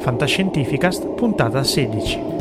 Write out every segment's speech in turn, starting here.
Fantascientificast, puntata 16.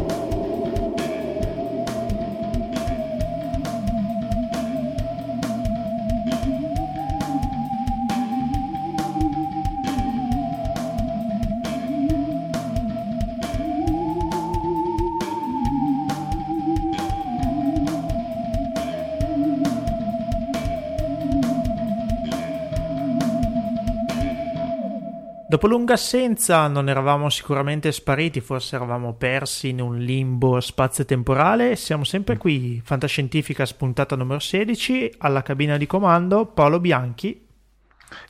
Dopo lunga assenza non eravamo sicuramente spariti, forse eravamo persi in un limbo spazio-temporale. Siamo sempre qui, Fantascientifica spuntata numero 16, alla cabina di comando Paolo Bianchi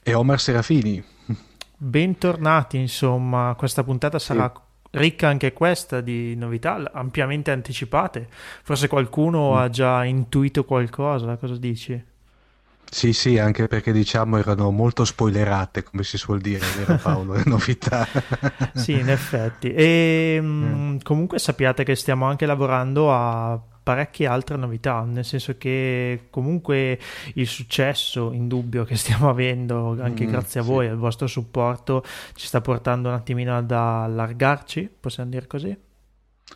e Omar Serafini. Bentornati, insomma, questa puntata sarà sì. ricca anche questa di novità ampiamente anticipate. Forse qualcuno mm. ha già intuito qualcosa, cosa dici? Sì, sì, anche perché diciamo erano molto spoilerate, come si suol dire, vero Paolo, le novità. sì, in effetti. E mm. comunque sappiate che stiamo anche lavorando a parecchie altre novità, nel senso che comunque il successo indubbio che stiamo avendo, anche mm, grazie a voi, sì. al vostro supporto, ci sta portando un attimino ad allargarci, possiamo dire così?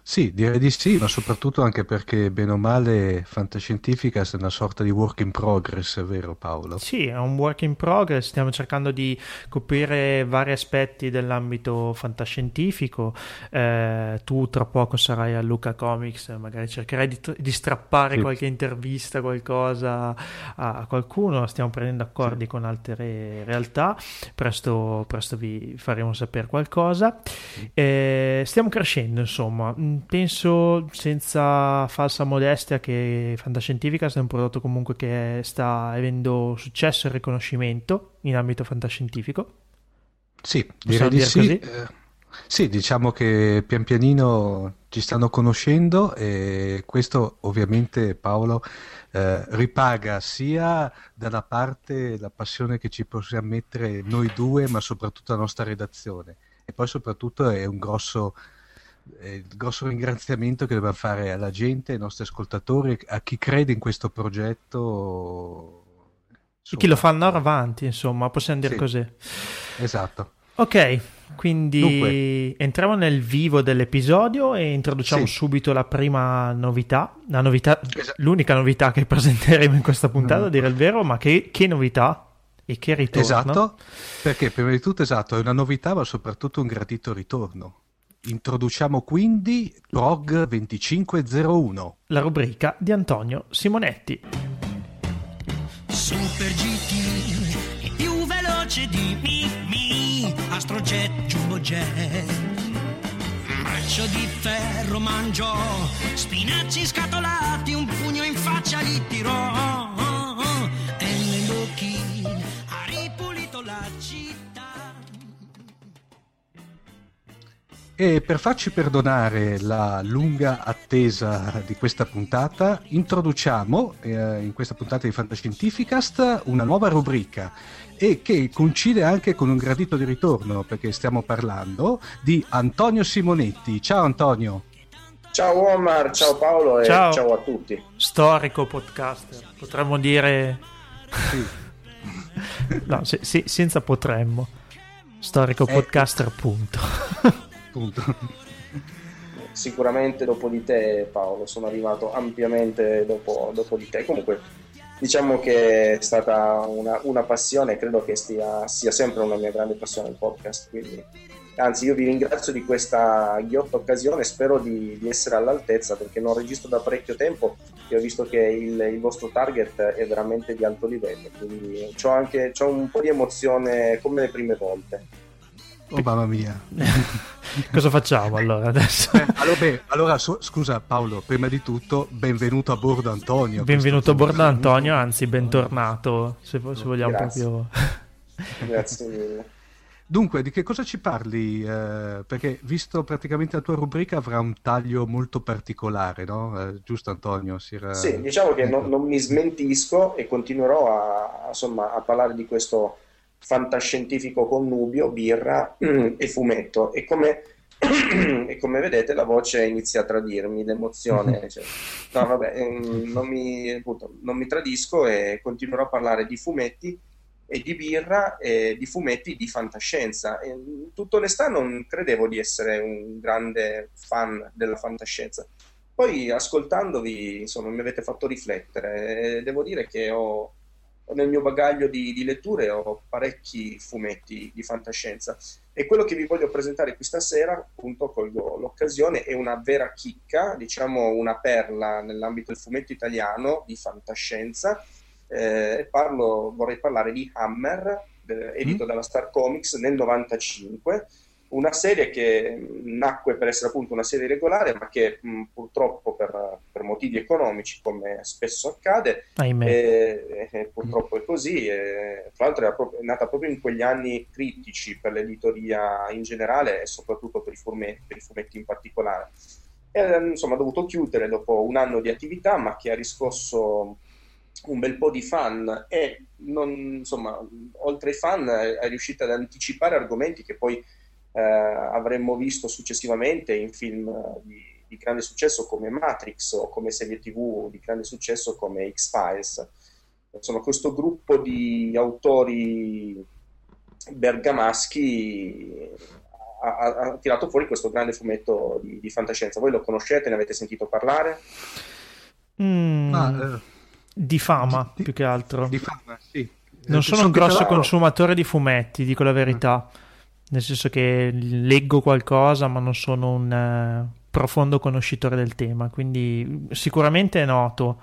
Sì, direi di sì, ma soprattutto anche perché bene o male Fantascientifica è una sorta di work in progress, è vero Paolo? Sì, è un work in progress, stiamo cercando di coprire vari aspetti dell'ambito fantascientifico, eh, tu tra poco sarai a Luca Comics, magari cercherai di, di strappare sì. qualche intervista, qualcosa a qualcuno, stiamo prendendo accordi sì. con altre realtà, presto, presto vi faremo sapere qualcosa, eh, stiamo crescendo insomma Mm, penso senza falsa modestia che Fantascientifica sia un prodotto comunque che sta avendo successo e riconoscimento in ambito fantascientifico. Sì, direi di sì. Eh, sì, diciamo che pian pianino ci stanno conoscendo e questo ovviamente Paolo eh, ripaga sia dalla parte la passione che ci possiamo mettere noi due, ma soprattutto la nostra redazione. E poi soprattutto è un grosso il grosso ringraziamento che dobbiamo fare alla gente, ai nostri ascoltatori, a chi crede in questo progetto. E chi lo fa andare avanti, insomma, possiamo dire sì, così. Esatto. Ok, quindi Dunque. entriamo nel vivo dell'episodio e introduciamo sì. subito la prima novità, la novità esatto. l'unica novità che presenteremo in questa puntata, mm. a dire il vero, ma che, che novità e che ritorno. Esatto, perché prima di tutto esatto, è una novità ma soprattutto un gradito ritorno. Introduciamo quindi Prog 2501. La rubrica di Antonio Simonetti. Super GT è più veloce di mi, mi Astrojet Jumbo Jet Braccio di ferro mangiò Spinaci scatolati Un pugno in faccia li tirò E per farci perdonare la lunga attesa di questa puntata, introduciamo eh, in questa puntata di Fantascientificast una nuova rubrica e che coincide anche con un gradito di ritorno perché stiamo parlando di Antonio Simonetti. Ciao Antonio. Ciao Omar, ciao Paolo e ciao, ciao a tutti. Storico podcaster, potremmo dire... Sì. no, se, se, senza potremmo. Storico eh, podcaster, punto. punto. Sicuramente dopo di te, Paolo, sono arrivato ampiamente dopo, dopo di te. Comunque, diciamo che è stata una, una passione, credo che stia, sia sempre una mia grande passione il podcast. Quindi, anzi, io vi ringrazio di questa ghiotta occasione, spero di, di, essere all'altezza perché non registro da parecchio tempo e ho visto che il, il vostro target è veramente di alto livello. Quindi ho anche c'ho un po' di emozione come le prime volte. Oh mamma mia. Cosa facciamo allora adesso? Eh, allora, beh, allora su, scusa Paolo, prima di tutto benvenuto a bordo Antonio. Benvenuto a bordo Antonio, anzi bentornato se, se vogliamo Grazie. proprio. Grazie mille. Dunque, di che cosa ci parli? Eh, perché visto praticamente la tua rubrica avrà un taglio molto particolare, no? Eh, giusto Antonio? Era... Sì, diciamo che non, non, mi smentisco e continuerò a, insomma, a parlare di questo fantascientifico connubio, birra e fumetto. E come, e come vedete la voce inizia a tradirmi, l'emozione. Cioè, no, vabbè, ehm, non mi, appunto, non mi tradisco e continuerò a parlare di fumetti e di birra e di fumetti di fantascienza. E, tutta onestà non credevo di essere un grande fan della fantascienza. Poi ascoltandovi, insomma, mi avete fatto riflettere devo dire che ho, nel mio bagaglio di, di, letture ho parecchi fumetti di fantascienza e quello che vi voglio presentare qui stasera, appunto colgo l'occasione, è una vera chicca, diciamo una perla nell'ambito del fumetto italiano di fantascienza. Eh, parlo, vorrei parlare di Hammer, eh, edito mm. dalla Star Comics nel 95 una serie che nacque per essere appunto una serie regolare, ma che mh, purtroppo per, per, motivi economici, come spesso accade, e, e purtroppo è così. E, tra l'altro è, proprio, è, nata proprio in quegli anni critici per l'editoria in generale e soprattutto per i fumetti, per i fumetti in particolare. E, insomma, ha dovuto chiudere dopo un anno di attività, ma che ha riscosso un bel po' di fan e non, insomma, oltre ai fan è riuscita ad anticipare argomenti che poi eh, avremmo visto successivamente in film di, di, grande successo come Matrix o come serie tv di grande successo come X-Files. Insomma, questo gruppo di autori bergamaschi ha, ha, tirato fuori questo grande fumetto di, di, fantascienza. Voi lo conoscete, ne avete sentito parlare? Mm, ah, eh, di fama, di, più che altro. Di fama, sì. Non sono un grosso consumatore di fumetti, dico la verità. Mm nel senso che leggo qualcosa ma non sono un uh, profondo conoscitore del tema, quindi sicuramente è noto,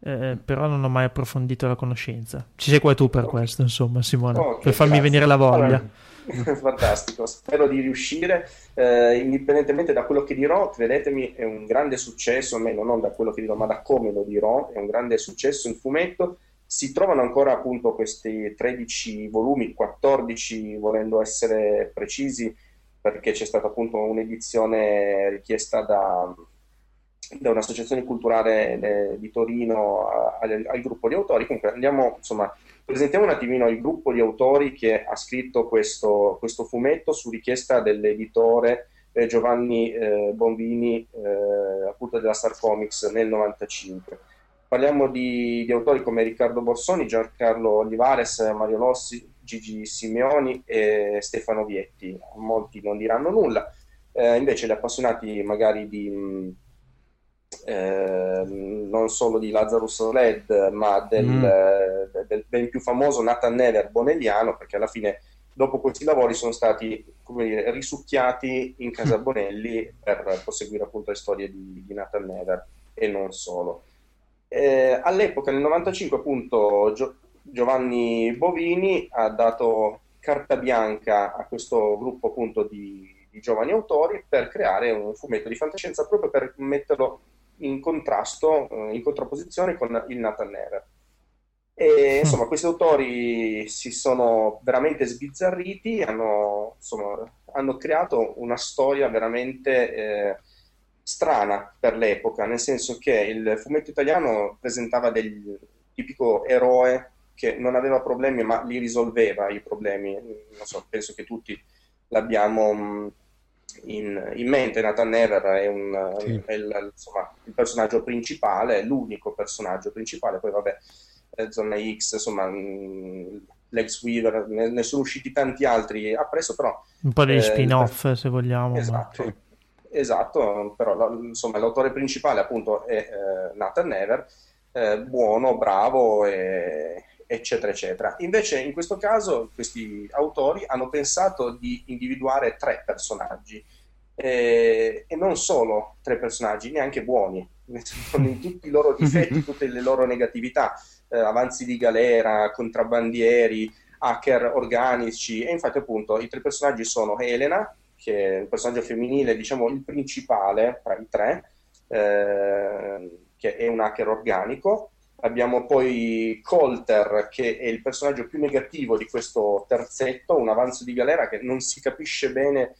eh, però non ho mai approfondito la conoscenza. Ci sei qua tu per okay. questo, insomma, Simone, okay, per farmi grazie. venire la voglia. Allora, fantastico, spero di riuscire, eh, indipendentemente da quello che dirò, credetemi, è un grande successo, almeno non da quello che dirò, ma da come lo dirò, è un grande successo in fumetto si trovano ancora appunto questi 13 volumi, 14 volendo essere precisi, perché c'è stata appunto un'edizione richiesta da, da un'associazione culturale eh, di Torino al, al, gruppo di autori. Comunque andiamo, insomma, presentiamo un attimino il gruppo di autori che ha scritto questo, questo fumetto su richiesta dell'editore eh, Giovanni eh, Bombini, eh, appunto della Star Comics nel 95. Parliamo di, di, autori come Riccardo Borsoni, Giancarlo Olivares, Mario Lossi, Gigi Simeoni e Stefano Vietti. Molti non diranno nulla. Eh, invece gli appassionati magari di eh, non solo di Lazarus Red, ma del, mm. eh, del ben più famoso Nathan Never Bonelliano, perché alla fine dopo questi lavori sono stati dire, risucchiati in casa Bonelli per proseguire appunto le storie di, di Nathan Never e non solo. Eh, all'epoca, nel 95, appunto, Gio- Giovanni Bovini ha dato carta bianca a questo gruppo appunto di, di, giovani autori per creare un fumetto di fantascienza proprio per metterlo in contrasto, eh, in contrapposizione con il Nathan Never. E insomma, questi autori si sono veramente sbizzarriti, hanno insomma, hanno creato una storia veramente eh, strana per l'epoca, nel senso che il fumetto italiano presentava del tipico eroe che non aveva problemi ma li risolveva i problemi. Non so, penso che tutti l'abbiamo mm, in, in mente. Nathan Never è, un, sì. è il, insomma, il, personaggio principale, l'unico personaggio principale, poi vabbè, eh, Zona X, insomma, mm, Lex Weaver, ne, ne, sono usciti tanti altri appresso, però... Un po' degli eh, spin-off, se vogliamo. Esatto. Ma... Esatto, però la, insomma, l'autore principale appunto è eh, Nathan Never, eh, buono, bravo, e, eccetera, eccetera. Invece in questo caso questi autori hanno pensato di individuare tre personaggi eh, e non solo tre personaggi, neanche buoni, in tutti i loro difetti, tutte le loro negatività, eh, avanzi di galera, contrabbandieri, hacker organici e infatti appunto i tre personaggi sono Elena, che è il personaggio femminile, diciamo il principale tra i tre, eh, che è un hacker organico. Abbiamo poi Colter, che è il personaggio più negativo di questo terzetto, un avanzo di galera che non si capisce bene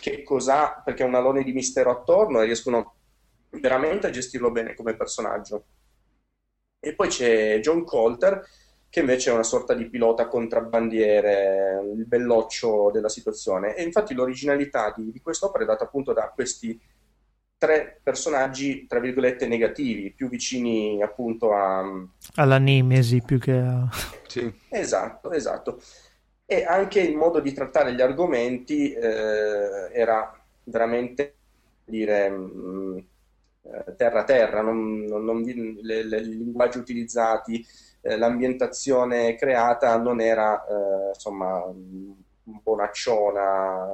che cos'ha, perché ha un alone di mistero attorno e riescono veramente a gestirlo bene come personaggio. E poi c'è John Colter, che invece è una sorta di pilota contrabbandiere, il belloccio della situazione. E infatti l'originalità di, di quest'opera è data appunto da questi tre personaggi, tra virgolette, negativi, più vicini appunto a... alla Nemesi più che a... Sì. Esatto, esatto. E anche il modo di trattare gli argomenti eh, era veramente, dire, mh, mm, eh, terra terra, non, non, non, le, le, i linguaggi utilizzati, eh, l'ambientazione creata non era eh, insomma bonacciona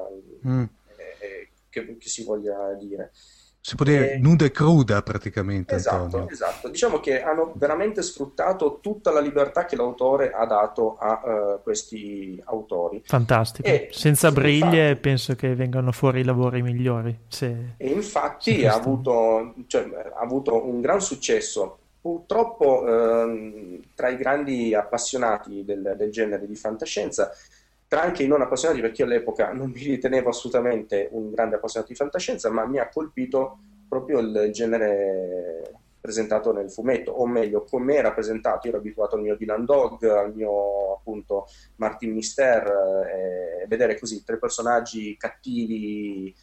mm. Eh, che, che, si voglia dire. Si può dire e... nuda e cruda praticamente. Esatto, Antonio. esatto. Diciamo che hanno veramente sfruttato tutta la libertà che l'autore ha dato a uh, questi autori. Fantastico. E, Senza briglie infatti, penso che vengano fuori i lavori migliori. Se... E infatti ha avuto, cioè, ha avuto un gran successo Purtroppo ehm, tra i grandi appassionati del, del, genere di fantascienza, tra anche i non appassionati, perché io all'epoca non mi ritenevo assolutamente un grande appassionato di fantascienza, ma mi ha colpito proprio il genere presentato nel fumetto, o meglio, come era presentato. Io ero abituato al mio Dylan Dog, al mio appunto Martin Mister, eh, vedere così tre personaggi cattivi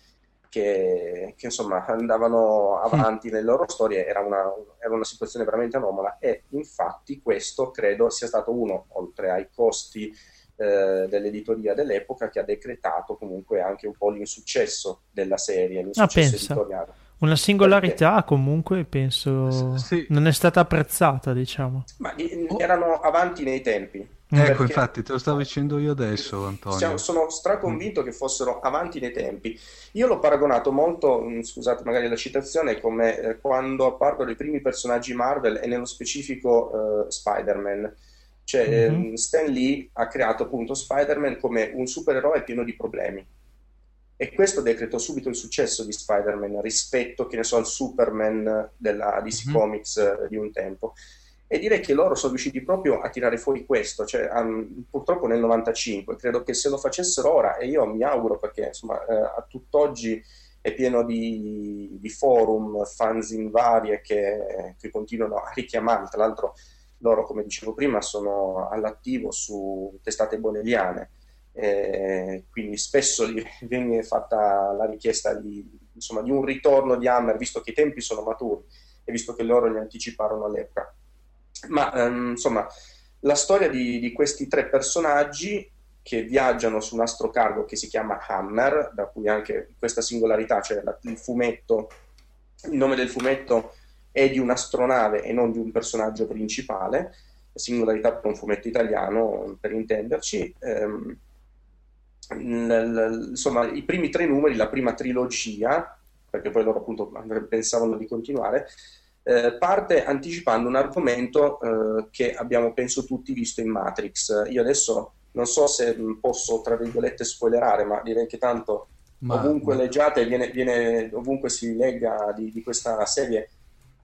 che, che, insomma andavano avanti nelle loro storie era una, era una, situazione veramente anomala e infatti questo credo sia stato uno, oltre ai costi eh, dell'editoria dell'epoca, che ha decretato comunque anche un po' l'insuccesso della serie, l'insuccesso ah, editoriale. Una singolarità Perché? comunque penso sì. non è stata apprezzata, diciamo. Ma erano avanti nei tempi. Ecco, infatti, te lo stavo dicendo io adesso, Antonio. Siamo, sono straconvinto mm. che fossero avanti nei tempi. Io l'ho paragonato molto, mm, scusate magari la citazione, come eh, quando apparvero i primi personaggi Marvel e nello specifico eh, Spider-Man. Cioè, mm-hmm. eh, Stan Lee ha creato appunto Spider-Man come un supereroe pieno di problemi. E questo decretò subito il successo di Spider-Man rispetto, che ne so, al Superman della DC mm-hmm. Comics eh, di un tempo e direi che loro sono riusciti proprio a tirare fuori questo, cioè, um, purtroppo nel 95, credo che se lo facessero ora, e io mi auguro perché insomma eh, a tutt'oggi è pieno di, di forum, fanzine varie che, che, continuano a richiamare, tra l'altro loro come dicevo prima sono all'attivo su testate bonelliane, eh, quindi spesso viene fatta la richiesta di, insomma, di un ritorno di Hammer, visto che i tempi sono maturi e visto che loro li anticiparono all'epoca. Ma um, insomma, la storia di, di, questi tre personaggi che viaggiano su un astrocargo che si chiama Hammer, da cui anche questa singolarità, cioè la, il fumetto, il nome del fumetto è di un'astronave e non di un personaggio principale, singolarità per un fumetto italiano, per intenderci. Nel, insomma, i primi tre numeri, la prima trilogia, perché poi loro appunto pensavano di continuare, eh, parte anticipando un argomento eh, che abbiamo, penso, tutti visto in Matrix. Io adesso non so se posso, tra virgolette, spoilerare, ma direi che tanto ma, ovunque ma... leggiate, viene, viene, ovunque si legga di, di, questa serie,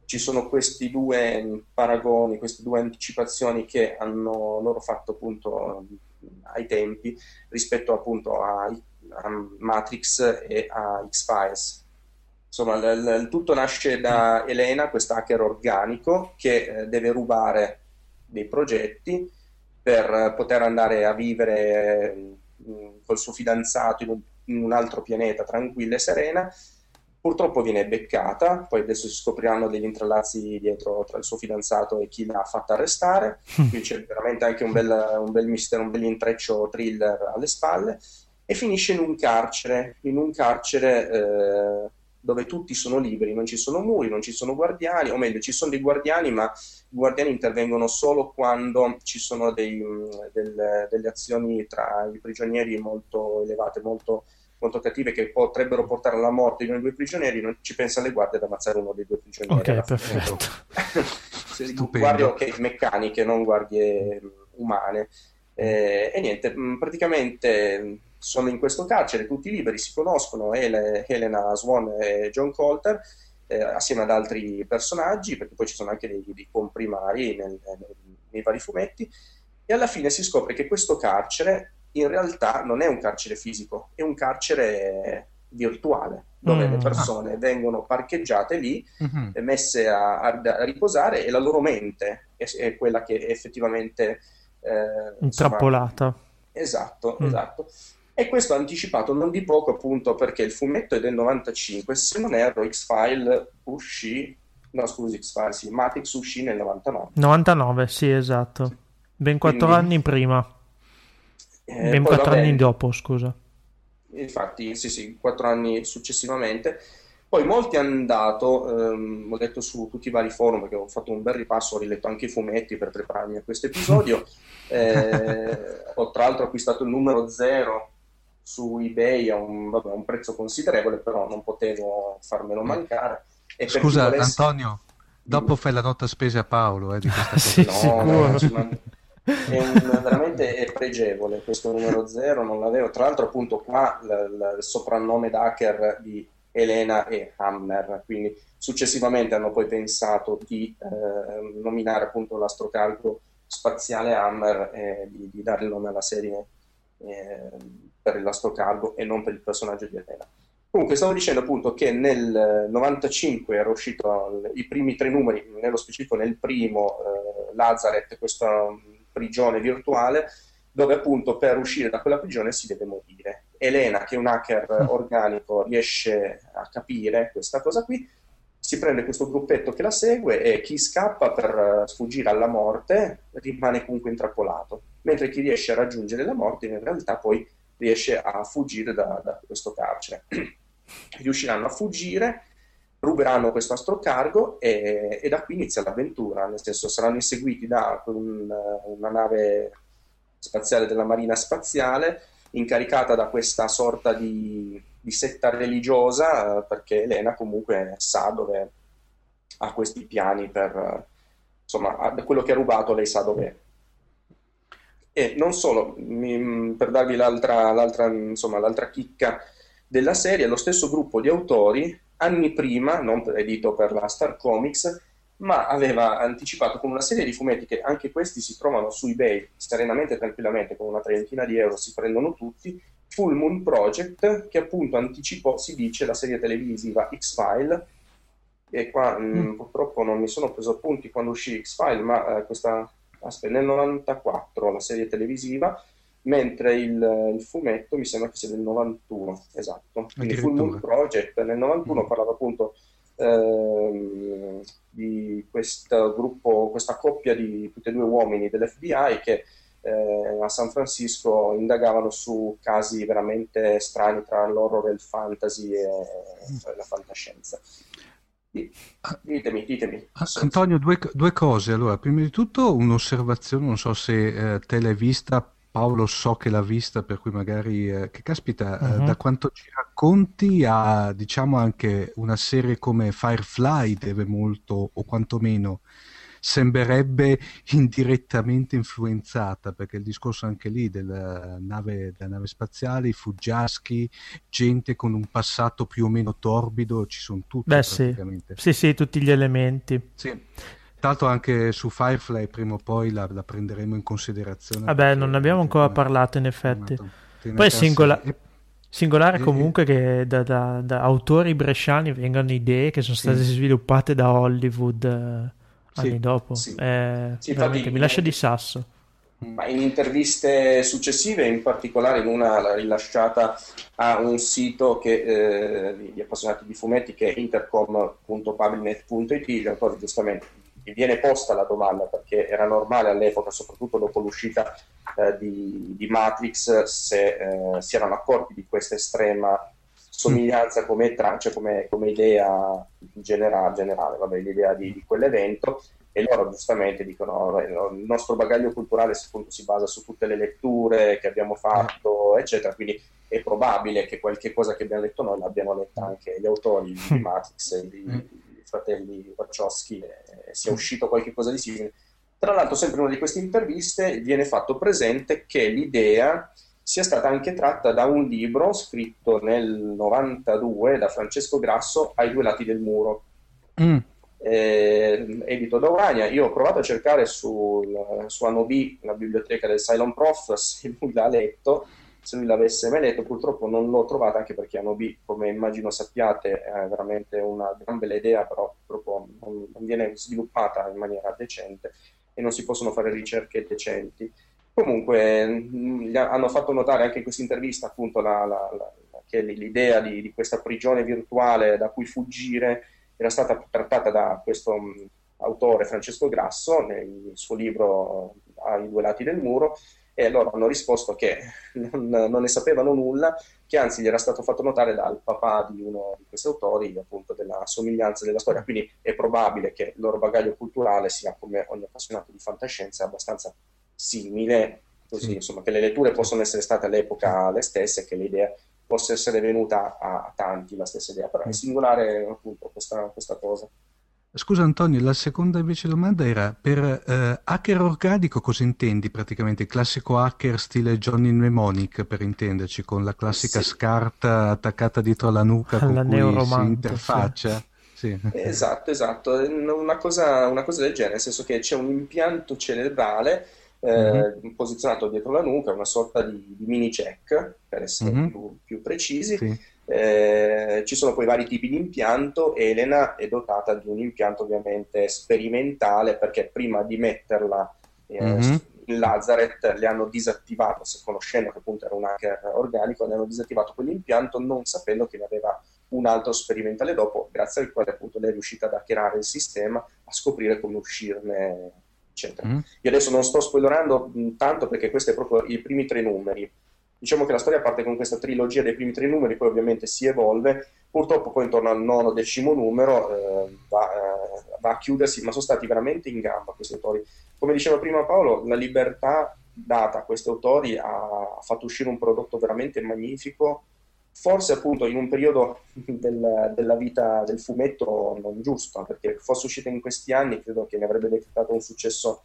ci sono questi due paragoni, queste due anticipazioni che hanno loro fatto appunto ai tempi rispetto appunto ai a Matrix e a X-Files. Insomma, l- il tutto nasce da Elena, questo hacker organico che eh, deve rubare dei progetti per poter andare a vivere eh, col suo fidanzato in un, in un altro pianeta tranquilla e serena. Purtroppo viene beccata, poi adesso si scopriranno degli intrallazzi dietro tra il suo fidanzato e chi l'ha fatta arrestare, quindi c'è veramente anche un bel, un bel mistero, un bel intreccio thriller alle spalle, e finisce in un carcere, in un carcere eh, dove tutti sono liberi, non ci sono muri, non ci sono guardiani, o meglio ci sono dei guardiani, ma i guardiani intervengono solo quando ci sono dei, del, delle azioni tra i prigionieri molto elevate, molto molto cattive che potrebbero portare alla morte di uno dei due prigionieri, non ci pensa le guardie ad ammazzare uno dei due prigionieri. Ok, perfetto. guardie okay, meccaniche, non guardie umane. Eh, e niente, praticamente sono in questo carcere, tutti liberi, si conoscono, Ele, Helena Swan e John Colter, eh, assieme ad altri personaggi, perché poi ci sono anche dei, dei comprimari nel, nel, nei vari fumetti, e alla fine si scopre che questo carcere in realtà non è un carcere fisico, è un carcere virtuale dove mm. le persone vengono parcheggiate lì, mm-hmm. messe a, a, a, riposare e la loro mente è, è quella che è effettivamente eh, intrappolata. Insomma, esatto, mm. esatto. E questo ha anticipato non di poco appunto perché il fumetto è del 95, se non erro X-File uscì, no scusi X-File, sì, Matrix uscì nel 99. 99, sì esatto, ben quattro Quindi... anni prima. Eh, ben quattro vabbè, anni dopo, scusa. Infatti, sì, sì, quattro anni successivamente. Poi molti hanno dato, ehm, ho letto su tutti i vari forum perché ho fatto un bel ripasso, ho riletto anche i fumetti per prepararmi a questo episodio. eh, ho tra l'altro acquistato il numero zero su eBay a un, vabbè, un prezzo considerevole, però non potevo farmelo mm. mancare. E Scusa volesse... Antonio, dopo fai la nota spese a Paolo eh, di questa cosa. sì, no, è un, veramente è pregevole questo numero zero, non l'avevo. Tra l'altro, appunto, qua l- il soprannome d'hacker di Elena e Hammer, quindi successivamente hanno poi pensato di eh, nominare appunto l'astrocargo spaziale Hammer e di, di, dare il nome alla serie eh, per l'astrocargo e non per il personaggio di Elena. Comunque, stavo dicendo appunto che nel 95 era uscito i primi tre numeri, nello specifico nel primo eh, Lazareth, questo prigione virtuale dove appunto per uscire da quella prigione si deve morire. Elena, che è un hacker mm. organico, riesce a capire questa cosa qui, si prende questo gruppetto che la segue e chi scappa per sfuggire alla morte rimane comunque intrappolato, mentre chi riesce a raggiungere la morte in realtà poi riesce a fuggire da, da questo carcere. Riusciranno a fuggire ruberanno questo astrocargo e, e, da qui inizia l'avventura, nel senso saranno inseguiti da un, una nave spaziale della Marina Spaziale incaricata da questa sorta di, di setta religiosa perché Elena comunque sa dove ha questi piani per insomma quello che ha rubato lei sa dove e non solo mi, per darvi l'altra, l'altra, insomma, l'altra chicca della serie lo stesso gruppo di autori anni prima, non edito per la Star Comics, ma aveva anticipato con una serie di fumetti che anche questi si trovano su eBay serenamente e tranquillamente con una trentina di euro si prendono tutti Full Moon Project che appunto anticipò si dice la serie televisiva X-File e qua mm. mh, purtroppo non mi sono preso appunti quando uscì X-File ma eh, questa aspetta nel 94 la serie televisiva mentre il, il, fumetto mi sembra che sia del 91, esatto. Quindi Full Moon Project nel 91 mm. parlava appunto eh, di questo gruppo, questa coppia di tutti e due uomini dell'FBI che eh, a San Francisco indagavano su casi veramente strani tra l'horror e il fantasy e, mm. e la fantascienza. Ditemi, ditemi. Antonio, due, due, cose. Allora, prima di tutto un'osservazione, non so se eh, te l'hai vista, Paolo so che l'ha vista, per cui magari, eh, che caspita, uh-huh. eh, mhm. da quanto ci racconti a, diciamo, anche una serie come Firefly deve molto, o quantomeno sembrerebbe indirettamente influenzata, perché il discorso anche lì della nave, della nave spaziale, i fuggiaschi, gente con un passato più o meno torbido, ci sono tutti. Beh sì, sì, sì, tutti gli elementi. Sì. Tanto anche su Firefly prima o poi la, la prenderemo in considerazione. Vabbè, non ne abbiamo ancora parlato in effetti. Poi è singola... Singolare comunque che da, da, da, autori bresciani vengano idee che sono state sì. sviluppate da Hollywood anni dopo. Sì. Eh, sì, infatti, mi lascia di sasso. Ma in interviste successive, in particolare in una rilasciata a un sito che, eh, di appassionati di fumetti che è intercom.publinet.it, poi giustamente gli viene posta la domanda perché era normale all'epoca, soprattutto dopo l'uscita eh, di, di, Matrix, se eh, si erano accorti di questa estrema somiglianza come, tra, cioè come, come idea generale, generale vabbè, l'idea di, di, quell'evento e loro giustamente dicono il nostro bagaglio culturale appunto, si basa su tutte le letture che abbiamo fatto eccetera quindi è probabile che qualche cosa che abbiamo letto noi l'abbiano letta anche gli autori di Matrix e di, mm. di fratelli Wachowski e sia uscito qualche cosa di simile. Tra l'altro sempre in una di queste interviste viene fatto presente che l'idea sia stata anche tratta da un libro scritto nel 92 da Francesco Grasso ai due lati del muro mm eh, edito da Urania. Io ho provato a cercare sul, su Anobi, la biblioteca del Cylon Prof, se lui l'ha letto, se lui l'avesse mai letto, purtroppo non l'ho trovata anche perché Anobi, come immagino sappiate, è veramente una gran bella idea, però purtroppo non, non viene sviluppata in maniera decente e non si possono fare ricerche decenti. Comunque mh, hanno fatto notare anche in questa intervista appunto la, la, la, che l'idea di, di, questa prigione virtuale da cui fuggire era stata trattata da questo um, autore Francesco Grasso nel suo libro Ai due lati del muro e loro hanno risposto che non, non, ne sapevano nulla, che anzi gli era stato fatto notare dal papà di uno di questi autori appunto della somiglianza della storia, quindi è probabile che il loro bagaglio culturale sia come ogni appassionato di fantascienza abbastanza simile, così sì. insomma che le letture possono essere state all'epoca le stesse e che le idee possa essere venuta a, tanti la stessa idea, però è singolare appunto questa, questa cosa. Scusa Antonio, la seconda invece domanda era per eh, hacker organico cosa intendi praticamente? Il classico hacker stile Johnny Mnemonic per intenderci, con la classica sì. scarta attaccata dietro la nuca con la cui si interfaccia? Sì. Sì. Esatto, esatto, una cosa, una cosa del genere, nel senso che c'è un impianto cerebrale eh, mm-hmm. posizionato dietro la nuca, una sorta di, di mini check per essere mm-hmm. più, più, precisi. Sì. Eh, ci sono poi vari tipi di impianto. Elena è dotata di un impianto ovviamente sperimentale perché prima di metterla eh, mm-hmm. in Lazaret le hanno disattivato, se conoscendo che appunto era un hacker organico, le hanno disattivato quell'impianto non sapendo che ne aveva un altro sperimentale dopo, grazie al quale appunto lei è riuscita ad hackerare il sistema, a scoprire come uscirne eccetera. Mm. Io adesso non sto spoilerando tanto perché questi sono proprio i primi tre numeri. Diciamo che la storia parte con questa trilogia dei primi tre numeri, poi ovviamente si evolve. Purtroppo poi intorno al nono, decimo numero eh, va, eh, va, a chiudersi, ma sono stati veramente in gamba questi autori. Come diceva prima Paolo, la libertà data a questi autori ha fatto uscire un prodotto veramente magnifico forse appunto in un periodo del, della vita del fumetto non giusto, perché fosse uscita in questi anni credo che ne avrebbe decretato un successo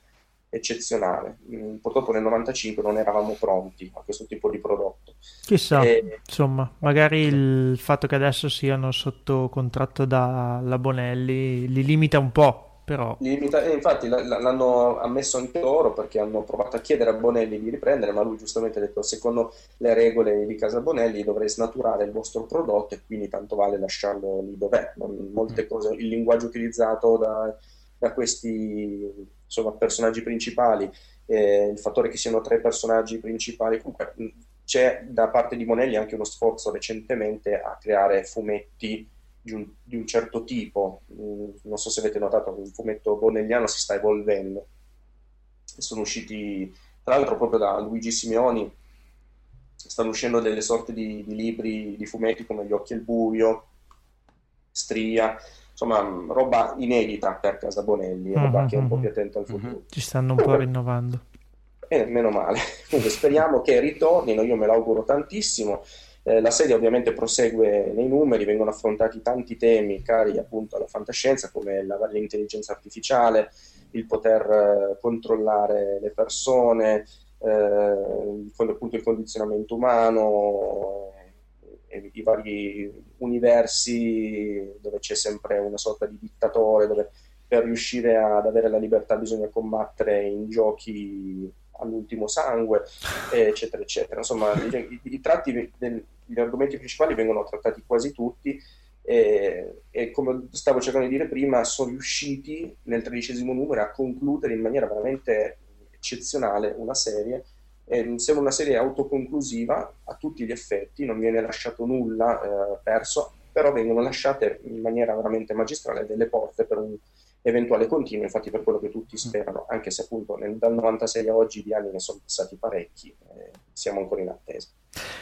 eccezionale. Mm, purtroppo nel 95 non eravamo pronti a questo tipo di prodotto. Chissà, e... insomma, magari il fatto che adesso siano sotto contratto dalla Bonelli li limita un po' però... Limita... infatti l'hanno ammesso anche loro perché hanno provato a chiedere a Bonelli di riprendere, ma lui giustamente ha detto secondo le regole di Casa Bonelli dovrei snaturare il vostro prodotto e quindi tanto vale lasciarlo lì dov'è. Molte mm. cose, il linguaggio utilizzato da, da questi insomma, personaggi principali, eh, il fattore che siano tre personaggi principali, comunque c'è da parte di Bonelli anche uno sforzo recentemente a creare fumetti di un, di un certo tipo. Mm, non so se avete notato il fumetto bonelliano si sta evolvendo. Sono usciti, tra l'altro, proprio da Luigi Simeoni, stanno uscendo delle sorte di, di libri di fumetti come Gli occhi al buio, Stria, insomma, roba inedita per Casa Bonelli, mm-hmm, roba che è un po' mm-hmm. più attenta al mm-hmm. futuro. Ci stanno un po' rinnovando. Eh, meno male. Comunque speriamo che ritornino, io me l'auguro tantissimo. Eh, la serie ovviamente prosegue nei numeri, vengono affrontati tanti temi cari appunto alla fantascienza come la, l'intelligenza artificiale, il poter eh, controllare le persone, eh, appunto il condizionamento umano, eh, i vari universi dove c'è sempre una sorta di dittatore, dove per riuscire ad avere la libertà bisogna combattere in giochi all'ultimo sangue, eccetera, eccetera. Insomma, i, i tratti del, gli argomenti principali vengono trattati quasi tutti e, e, come stavo cercando di dire prima, sono riusciti nel tredicesimo numero a concludere in maniera veramente eccezionale una serie. E sembra una serie autoconclusiva a tutti gli effetti, non viene lasciato nulla eh, perso, però vengono lasciate in maniera veramente magistrale delle porte per un eventuale continuo, infatti per quello che tutti sperano, anche se appunto nel, dal 96 a oggi di anni ne sono passati parecchi, eh, siamo ancora in attesa.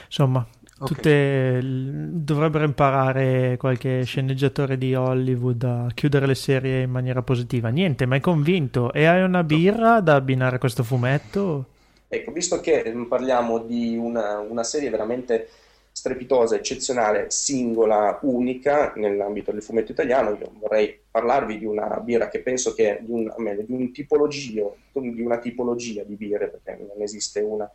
Insomma, Okay. Tutte, dovrebbero imparare qualche sceneggiatore di Hollywood a chiudere le serie in maniera positiva. Niente, ma è convinto. E hai una birra da abbinare a questo fumetto? Ecco, visto che parliamo di una, una serie veramente strepitosa, eccezionale, singola, unica nell'ambito del fumetto italiano, io vorrei parlarvi di una birra che penso che di, un, meglio, di, un tipologio, di una tipologia di birre, perché non esiste una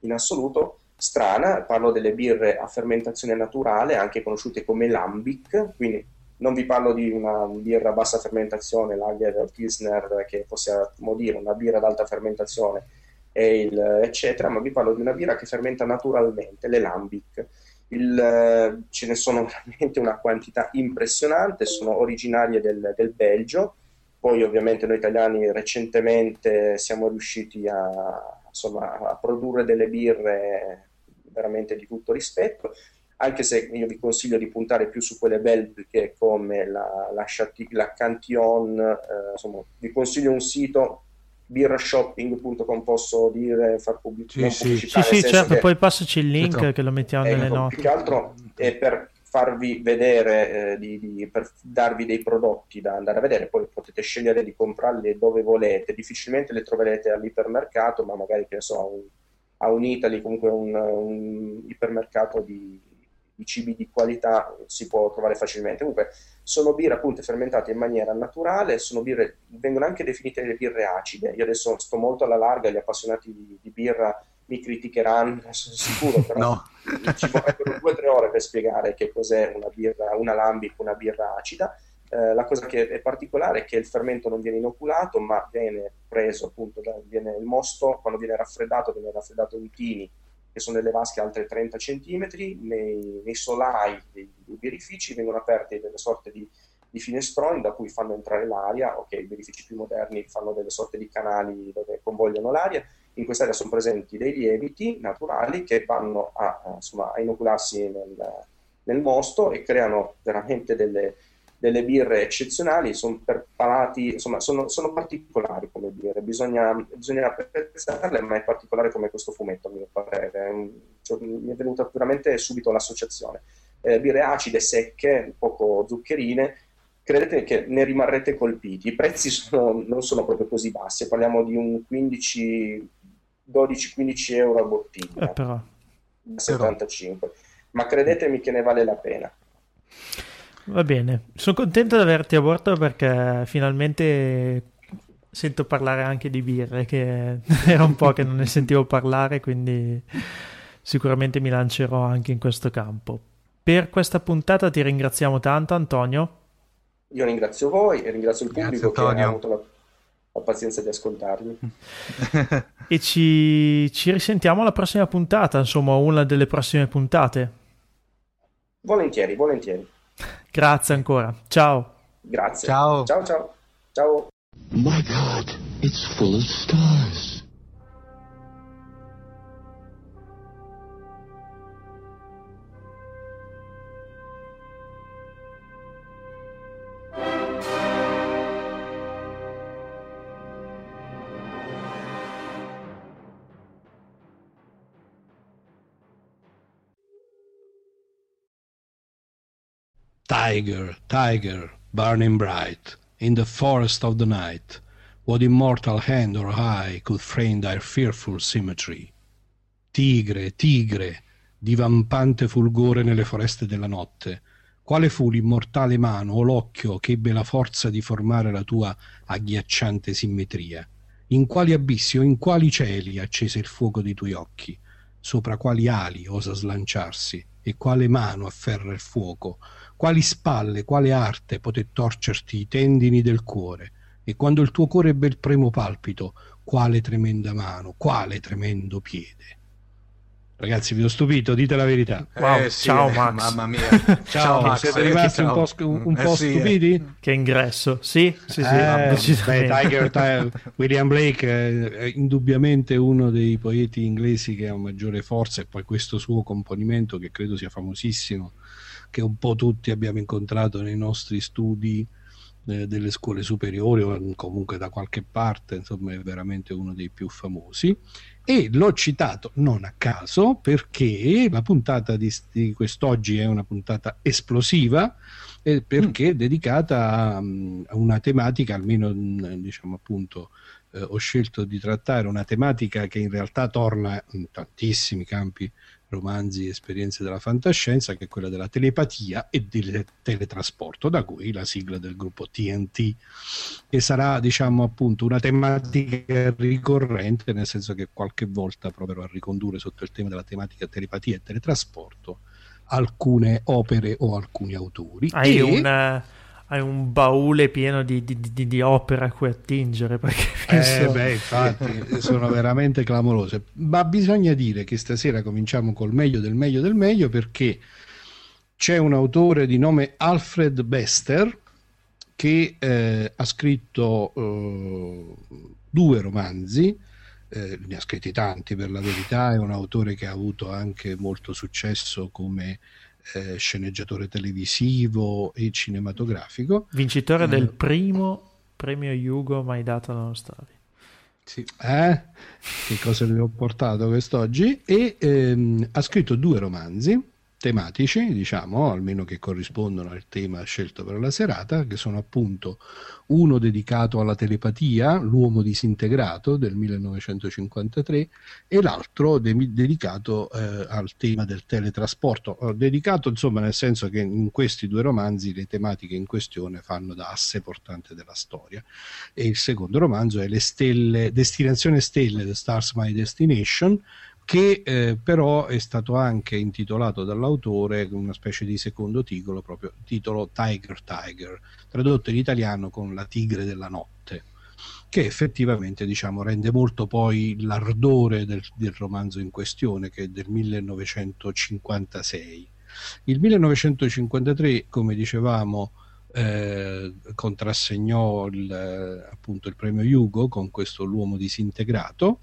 in assoluto, strana, parlo delle birre a fermentazione naturale, anche conosciute come lambic, quindi non vi parlo di una birra a bassa fermentazione, lager o pilsner, che possiamo dire una birra ad alta fermentazione, il, eccetera, ma vi parlo di una birra che fermenta naturalmente, le lambic. Il, ce ne sono veramente una quantità impressionante, sono originarie del, del Belgio, poi ovviamente noi italiani recentemente siamo riusciti a, insomma, a produrre delle birre veramente di tutto rispetto, anche se io vi consiglio di puntare più su quelle belliche come la, la, la Cantillon, eh, insomma, vi consiglio un sito birrashopping.com posso dire, far pubblicità. Sì, sì, sì, sì certo, che... poi passaci il link certo. che lo mettiamo ecco, nelle note. Più che altro è per farvi vedere, eh, di, di, per darvi dei prodotti da andare a vedere, poi potete scegliere di comprarli dove volete, difficilmente le troverete all'ipermercato, ma magari che so, un a un Italy, comunque un, un ipermercato di, di, cibi di qualità, si può trovare facilmente. Comunque sono birre appunto fermentate in maniera naturale, birre, vengono anche definite le birre acide. Io adesso sto molto alla larga, gli appassionati di, di birra mi criticheranno, sono sicuro, però no. ci vorrebbero due o tre ore per spiegare che cos'è una birra, una lambic, una birra acida. Eh, la cosa che è particolare è che il fermento non viene inoculato, ma viene preso appunto, da, viene il mosto quando viene raffreddato, viene raffreddato in tini, che sono delle vasche alte 30 cm, nei, nei solai dei, dei, birrifici vengono aperte delle sorte di, di, finestroni da cui fanno entrare l'aria, ok, i birrifici più moderni fanno delle sorte di canali dove convogliano l'aria, in quest'area sono presenti dei lieviti naturali che vanno a, insomma, a inocularsi nel, nel mosto e creano veramente delle delle birre eccezionali, sono per palati, insomma, sono, sono particolari come birre, bisogna, bisogna apprezzarle, ma è particolare come questo fumetto, a mio parere. Cioè, mi è venuta veramente subito l'associazione. Eh, birre acide, secche, poco zuccherine, credete che ne rimarrete colpiti. I prezzi sono, non sono proprio così bassi, parliamo di un 15, 12-15 euro a bottiglia, eh, però. 75, ma credetemi che ne vale la pena. Va bene, sono contento di averti a bordo perché finalmente sento parlare anche di birre, che era un po' che non ne sentivo parlare, quindi sicuramente mi lancerò anche in questo campo. Per questa puntata ti ringraziamo tanto Antonio. Io ringrazio voi e ringrazio il pubblico Grazie, che ha avuto la, la, pazienza di ascoltarmi. e ci, ci risentiamo alla prossima puntata, insomma una delle prossime puntate. Volentieri, volentieri. Grazie ancora. Ciao. Grazie. Ciao. Ciao ciao. Ciao. My God, it's full of stars. Tiger, tiger, burning bright, in the forest of the night, what immortal hand or eye could frame thy fearful symmetry? Tigre, tigre, divampante fulgore nelle foreste della notte, quale fu l'immortale mano o l'occhio che ebbe la forza di formare la tua agghiacciante simmetria? In quali abissi o in quali cieli accese il fuoco dei tuoi occhi? Sopra quali ali osa slanciarsi? E quale mano afferra il fuoco? Quali spalle, quale arte poté torcerti i tendini del cuore, e quando il tuo cuore ebbe il primo palpito, quale tremenda mano, quale tremendo piede. Ragazzi, vi ho stupito, dite la verità. Wow, eh, sì, ciao eh, Max. Mamma mia. ciao, ciao Max. Siete rimasti ciao. un po', un eh, po sì, stupiti? Che ingresso. Sì, sì, sì. Eh, beh, Tiger, Tiger, William Blake è indubbiamente uno dei poeti inglesi che ha maggiore forza e poi questo suo componimento che credo sia famosissimo, che un po' tutti abbiamo incontrato nei nostri studi eh, delle scuole superiori o comunque da qualche parte, insomma è veramente uno dei più famosi. E l'ho citato non a caso perché la puntata di, di quest'oggi è una puntata esplosiva eh, perché è dedicata a, a, una tematica, almeno diciamo appunto eh, ho scelto di trattare una tematica che in realtà torna in tantissimi campi romanzi e esperienze della fantascienza, che è quella della telepatia e del teletrasporto, da cui la sigla del gruppo TNT, che sarà, diciamo, appunto una tematica ricorrente, nel senso che qualche volta proverò a ricondurre sotto il tema della tematica telepatia e teletrasporto alcune opere o alcuni autori. Hai e... una hai un baule pieno di, di, di, di opere a cui attingere. Perché penso... eh, beh, infatti, sono veramente clamorose. Ma bisogna dire che stasera cominciamo col meglio del meglio del meglio perché c'è un autore di nome Alfred Bester che eh, ha scritto eh, due romanzi. Eh, ne ha scritti tanti per la verità, è un autore che ha avuto anche molto successo come eh, sceneggiatore televisivo e cinematografico. Vincitore eh, del primo premio Hugo mai dato alla nostra storia. Sì. Eh? Che cosa le ho portato quest'oggi? E ehm, ha scritto due romanzi tematici, diciamo, almeno che corrispondono al tema scelto per la serata, che sono appunto uno dedicato alla telepatia, L'uomo disintegrato del 1953, e l'altro de- dedicato eh, al tema del teletrasporto. Dedicato, insomma, nel senso che in questi due romanzi le tematiche in questione fanno da asse portante della storia. E il secondo romanzo è Le stelle, Destinazione Stelle, The Stars My Destination, che eh, però è stato anche intitolato dall'autore con una specie di secondo titolo, proprio titolo Tiger Tiger, tradotto in italiano con La tigre della notte, che effettivamente diciamo, rende molto poi l'ardore del, del romanzo in questione, che è del 1956. Il 1953, come dicevamo, eh, contrassegnò il, appunto il premio Hugo con questo L'uomo disintegrato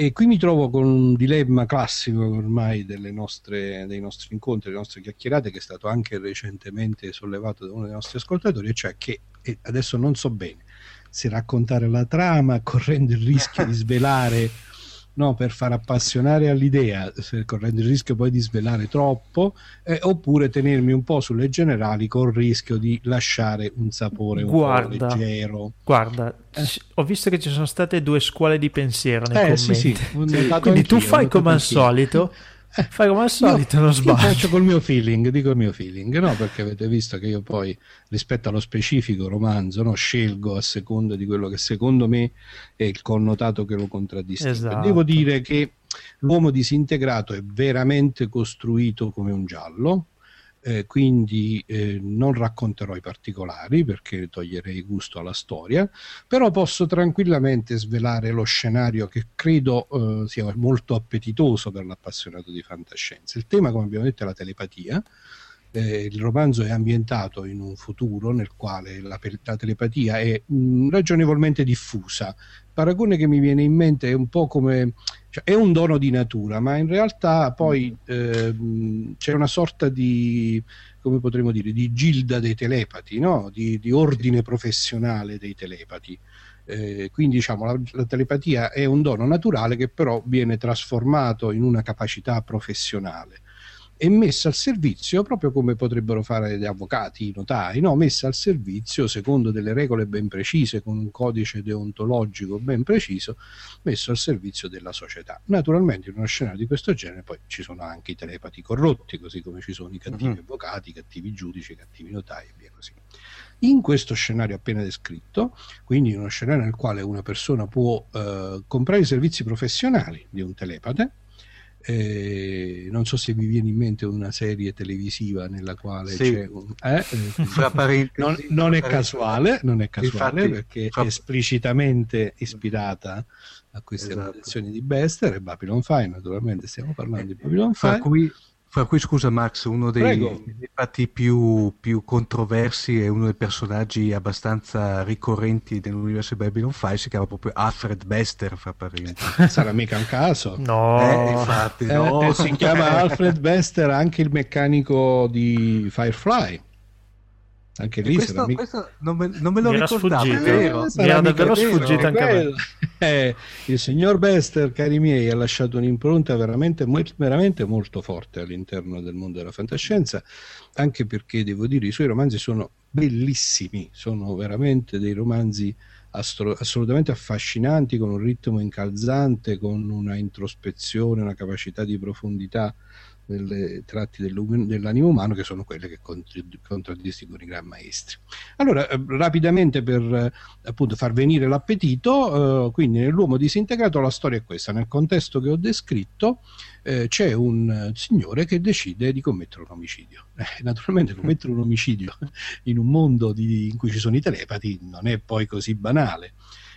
e qui mi trovo con un dilemma classico ormai nostre, dei nostri incontri, delle nostre chiacchierate, che è stato anche recentemente sollevato da uno dei nostri ascoltatori, cioè che adesso non so bene se raccontare la trama correndo il rischio di svelare no, per far appassionare all'idea, correndo il rischio poi di svelare troppo, eh, oppure tenermi un po' sulle generali con il rischio di lasciare un sapore un guarda, po' leggero. Guarda, eh. ho visto che ci sono state due scuole di pensiero nei eh, sì, sì, Quindi tu fai come al solito eh, fai come al solito, io, non sbaglio. faccio col mio feeling, dico il mio feeling, no? Perché avete visto che io poi rispetto allo specifico romanzo no? scelgo a seconda di quello che secondo me è il connotato che lo contraddistingue. Esatto. Devo dire che l'uomo disintegrato è veramente costruito come un giallo, eh, quindi eh, non racconterò i particolari perché toglierei gusto alla storia, però posso tranquillamente svelare lo scenario che credo eh, sia molto appetitoso per l'appassionato di fantascienza. Il tema, come abbiamo detto, è la telepatia. Eh, il romanzo è ambientato in un futuro nel quale la, la telepatia è mh, mm, ragionevolmente diffusa. Paragone che mi viene in mente è un po' come cioè, è un dono di natura, ma in realtà poi eh, c'è una sorta di, come potremmo dire, di gilda dei telepati, no? di, di, ordine professionale dei telepati. Eh, quindi diciamo la, la, telepatia è un dono naturale che però viene trasformato in una capacità professionale e messa al servizio proprio come potrebbero fare gli avvocati, i notai, no? messa al servizio secondo delle regole ben precise, con un codice deontologico ben preciso, messo al servizio della società. Naturalmente in uno scenario di questo genere poi ci sono anche i telepati corrotti, così come ci sono i cattivi uh-huh. avvocati, i cattivi giudici, i cattivi notai e via così. In questo scenario appena descritto, quindi in uno scenario nel quale una persona può eh, comprare i servizi professionali di un telepate, Eh, non so se vi viene in mente una serie televisiva nella quale sì. c'è un... Eh, fra parentesi, non, non, è casuale, non è casuale Infatti, perché fra... è esplicitamente ispirata a queste Esatto. di Bester e Babylon 5, naturalmente stiamo parlando di Babylon Fra 5. cui, fra cui, scusa Max, uno dei dei fatti più, più controversi e uno dei personaggi abbastanza ricorrenti dell'universo di Babylon 5 si chiama proprio Alfred Bester, fra parentesi. Sarà mica un caso. No, Eh, infatti, Eh, no. eh, si chiama Alfred Bester, anche il meccanico di Firefly. Anche lì questo, sarà mica- questo non, me, non me lo Mi ricordavo, è sfuggito. vero. Mi era davvero vero, sfuggito anche a me. Eh, il signor Bester, cari miei, ha lasciato un'impronta veramente, veramente molto forte all'interno del mondo della fantascienza, anche perché devo dire i suoi romanzi sono bellissimi, sono veramente dei romanzi astro- assolutamente affascinanti, con un ritmo incalzante, con una introspezione, una capacità di profondità delle tratti dell'animo umano che sono quelle che contraddistinguono i gran maestri. Allora, eh, rapidamente per eh, appunto far venire l'appetito, eh, quindi nell'uomo disintegrato la storia è questa, nel contesto che ho descritto eh, c'è un eh, signore che decide di commettere un omicidio. Eh, naturalmente commettere un omicidio in un mondo di- in cui ci sono i telepati non è poi così banale.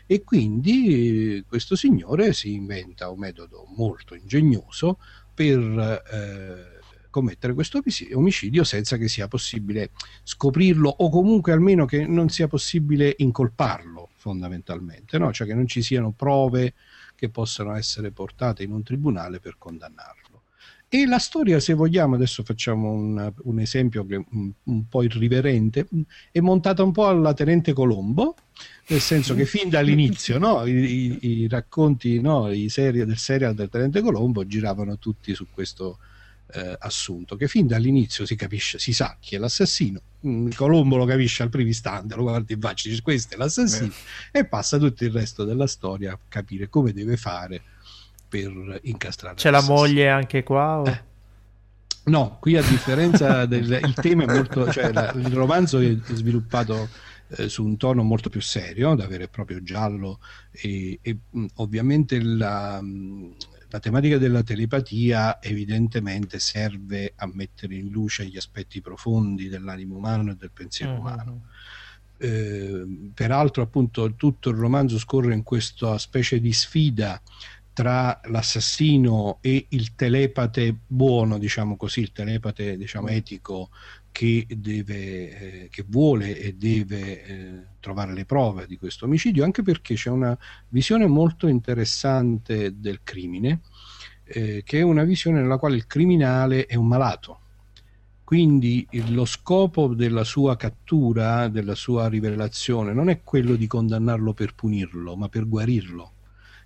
E quindi questo signore si inventa un metodo molto ingegnoso per eh, commettere questo omicidio senza che sia possibile scoprirlo o comunque almeno che non sia possibile incolparlo fondamentalmente, no? cioè che non ci siano prove che possano essere portate in un tribunale per condannarlo. E la storia, se vogliamo, adesso facciamo un, un esempio che un, un po' irriverente, è montata un po' alla Tenente Colombo, nel senso che fin dall'inizio no, i, i- i racconti, no, i serie, del serial del Tenente Colombo giravano tutti su questo eh, assunto, che fin dall'inizio si capisce, si sa chi è l'assassino, Mm, Colombo lo capisce al primo istante, lo guardi in faccia, dice questo è l'assassino, e passa tutto il resto della storia a capire come deve fare per incastrare C'è la moglie anche qua? o- Eh. No, qui a differenza del il tema è molto, cioè la- il romanzo è sviluppato eh, su un tono molto più serio, da vero e proprio giallo e, e, mh, ovviamente la, mh, la tematica della telepatia evidentemente serve a mettere in luce gli aspetti profondi dell'animo umano e del pensiero Mhm. umano. Eh, peraltro appunto tutto il romanzo scorre in questa specie di sfida tra l'assassino e il telepate buono, diciamo così, il telepate diciamo, etico che, deve, eh, che vuole e deve eh, trovare le prove di questo omicidio, anche perché c'è una visione molto interessante del crimine, eh, che è una visione nella quale il criminale è un malato. Quindi lo scopo della sua cattura, della sua rivelazione, non è quello di condannarlo per punirlo, ma per guarirlo.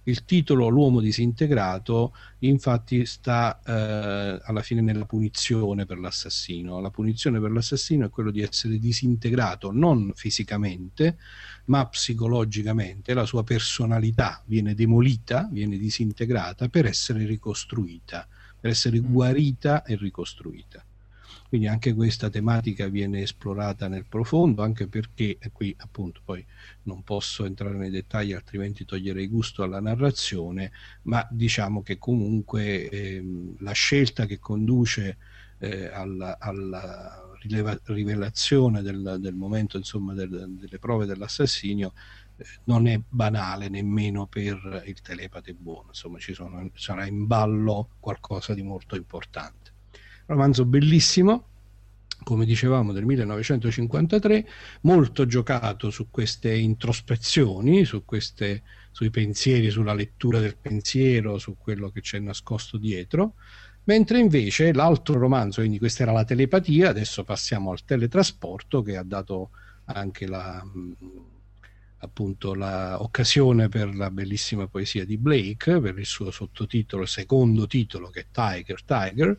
Il titolo L'uomo disintegrato infatti sta eh, alla fine nella punizione per l'assassino. La punizione per l'assassino è quello di essere disintegrato non fisicamente, ma psicologicamente. La sua personalità viene demolita, viene disintegrata per essere ricostruita, per essere guarita e ricostruita. Quindi anche questa tematica viene esplorata nel profondo, anche perché e qui appunto poi non posso entrare nei dettagli altrimenti toglierei gusto alla narrazione, ma diciamo che comunque ehm, la scelta che conduce eh, alla, alla rileva- rivelazione del, del momento insomma del- delle prove dell'assassinio eh, non è banale nemmeno per il telepate buono, insomma ci sono, sarà in ballo qualcosa di molto importante. Romanzo bellissimo, come dicevamo del 1953, molto giocato su queste introspezioni, su queste, sui pensieri, sulla lettura del pensiero, su quello che c'è nascosto dietro, mentre invece l'altro romanzo, quindi questa era la telepatia, adesso passiamo al teletrasporto che ha dato anche la, appunto l'occasione per la bellissima poesia di Blake, per il suo sottotitolo, secondo titolo che è Tiger, Tiger,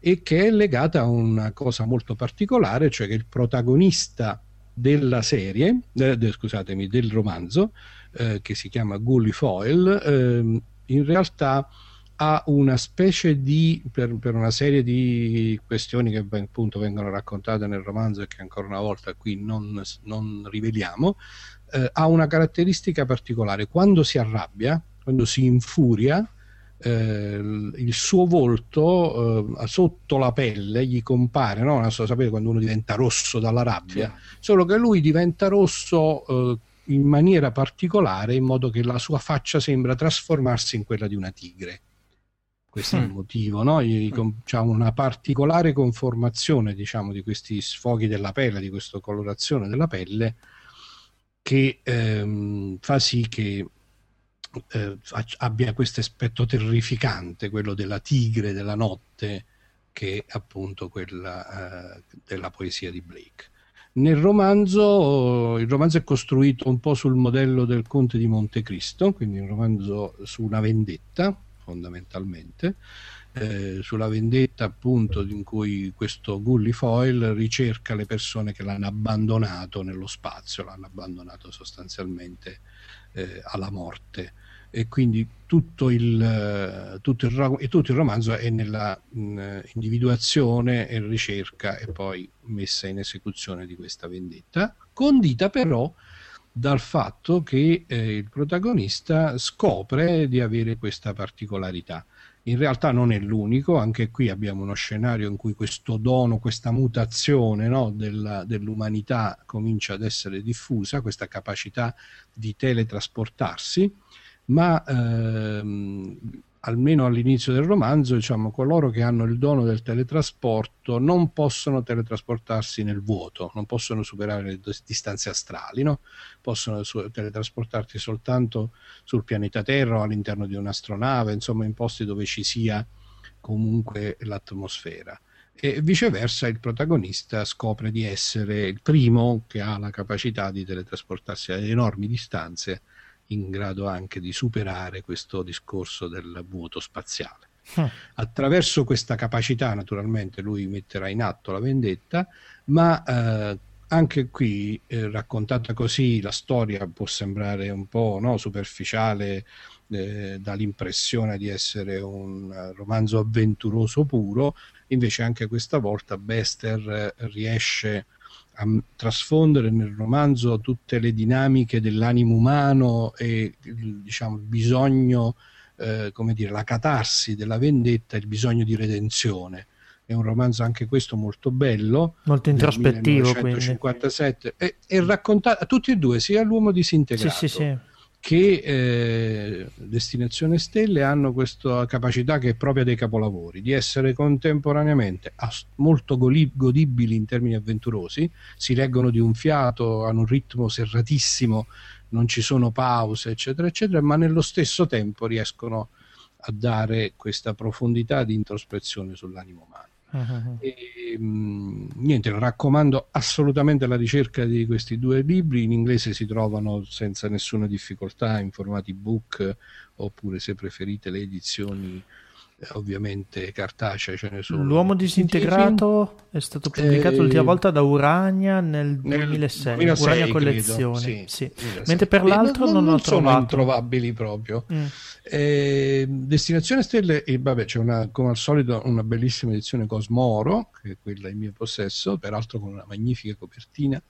e che è legata a una cosa molto particolare, cioè che il protagonista della serie, eh, scusatemi, del romanzo, eh, che si chiama Gully Foyle, ehm, in realtà ha una specie di, per, per una serie di questioni che appunto vengono raccontate nel romanzo e che ancora una volta qui non, non riveliamo, eh, ha una caratteristica particolare. Quando si arrabbia, quando si infuria, eh, il suo volto eh, sotto la pelle gli compare, no? non so sapere quando uno diventa rosso dalla rabbia, sì. solo che lui diventa rosso eh, in maniera particolare in modo che la sua faccia sembra trasformarsi in quella di una tigre. Questo mm. è il mm. motivo, no? C'è una particolare conformazione, diciamo, di questi sfoghi della pelle, di questa colorazione della pelle, che ehm, fa sì che eh, abbia questo aspetto terrificante, quello della tigre della notte, che è appunto quella eh, della poesia di Blake. Nel romanzo, il romanzo è costruito un po' sul modello del Conte di Montecristo, quindi un romanzo su una vendetta, fondamentalmente, eh, sulla vendetta appunto in cui questo Gully Foyle ricerca le persone che l'hanno abbandonato nello spazio, l'hanno abbandonato sostanzialmente eh, alla morte e quindi tutto il, tutto il, tutto il romanzo è nella mh, individuazione e ricerca e poi messa in esecuzione di questa vendetta, condita però dal fatto che eh, il protagonista scopre di avere questa particolarità. In realtà non è l'unico, anche qui abbiamo uno scenario in cui questo dono, questa mutazione no, della, dell'umanità comincia ad essere diffusa, questa capacità di teletrasportarsi ma ehm, almeno all'inizio del romanzo, diciamo, coloro che hanno il dono del teletrasporto non possono teletrasportarsi nel vuoto, non possono superare le distanze astrali, no? possono su- teletrasportarsi soltanto sul pianeta Terra o all'interno di un'astronave, insomma in posti dove ci sia comunque l'atmosfera. E viceversa il protagonista scopre di essere il primo che ha la capacità di teletrasportarsi a enormi distanze in grado anche di superare questo discorso del vuoto spaziale. Hm. Attraverso questa capacità, naturalmente, lui metterà in atto la vendetta, ma eh, anche qui, eh, raccontata così, la storia può sembrare un po' no, superficiale, eh, dall'impressione di essere un romanzo avventuroso puro, invece anche questa volta Bester eh, riesce a a trasfondere nel romanzo tutte le dinamiche dell'animo umano e diciamo, il bisogno, eh, come dire, la catarsi della vendetta, il bisogno di redenzione. È un romanzo anche questo molto bello, molto introspettivo. 1957 e, e raccontato tutti e due, sia l'uomo disintegrato sì, sì, sì che eh, Destinazione Stelle hanno questa capacità che è propria dei capolavori, di essere contemporaneamente molto godibili in termini avventurosi, si leggono di un fiato, hanno un ritmo serratissimo, non ci sono pause, eccetera, eccetera, ma nello stesso tempo riescono a dare questa profondità di introspezione sull'animo umano. Uh-huh. E, mh, niente, raccomando assolutamente la ricerca di questi due libri. In inglese si trovano senza nessuna difficoltà in formati book oppure se preferite le edizioni ovviamente cartacee ce ne sono. L'uomo disintegrato è stato pubblicato eh, l'ultima volta da Urania nel 2006, 2006 Urania Collezione. Sì, sì. Mentre per l'altro non, non, non, non sono introvabili proprio. Mm. Eh, Destinazione Stelle, e vabbè, c'è una, come al solito una bellissima edizione Cosmoro, che è quella in mio possesso, peraltro con una magnifica copertina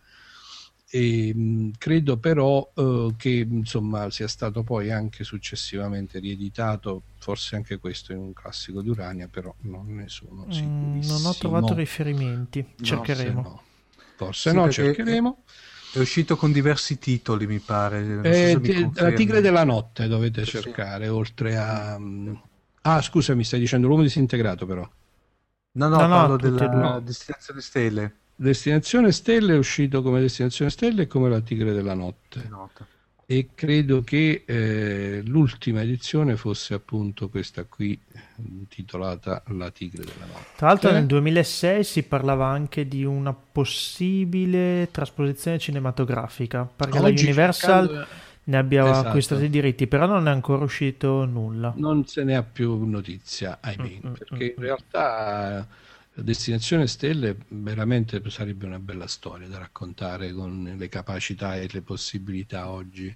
e, mh, credo però uh, che insomma sia stato poi anche successivamente rieditato forse anche questo in un classico di Urania però non ne sono mm, non ho trovato riferimenti. Cercheremo no, forse no, forse sì, no cercheremo. è uscito con diversi titoli mi pare. Eh, so la Tigre della Notte dovete sì. cercare oltre a um... ah scusa mi stai dicendo l'uomo disintegrato però. No no, no parlo della destinazione stelle Destinazione Stelle è uscito come Destinazione Stelle e come La Tigre della Notte. Nota. E credo che eh, l'ultima edizione fosse appunto questa qui, intitolata La Tigre della Notte. Tra l'altro, nel 2006 si parlava anche di una possibile trasposizione cinematografica perché Oggi la Universal. Cercando ne abbia esatto. acquistato i diritti, però non è ancora uscito nulla. Non se ne ha più notizia, ahimè, mm, mm perché mm, in mm. realtà Destinazione Stelle veramente sarebbe una bella storia da raccontare con le capacità e le possibilità oggi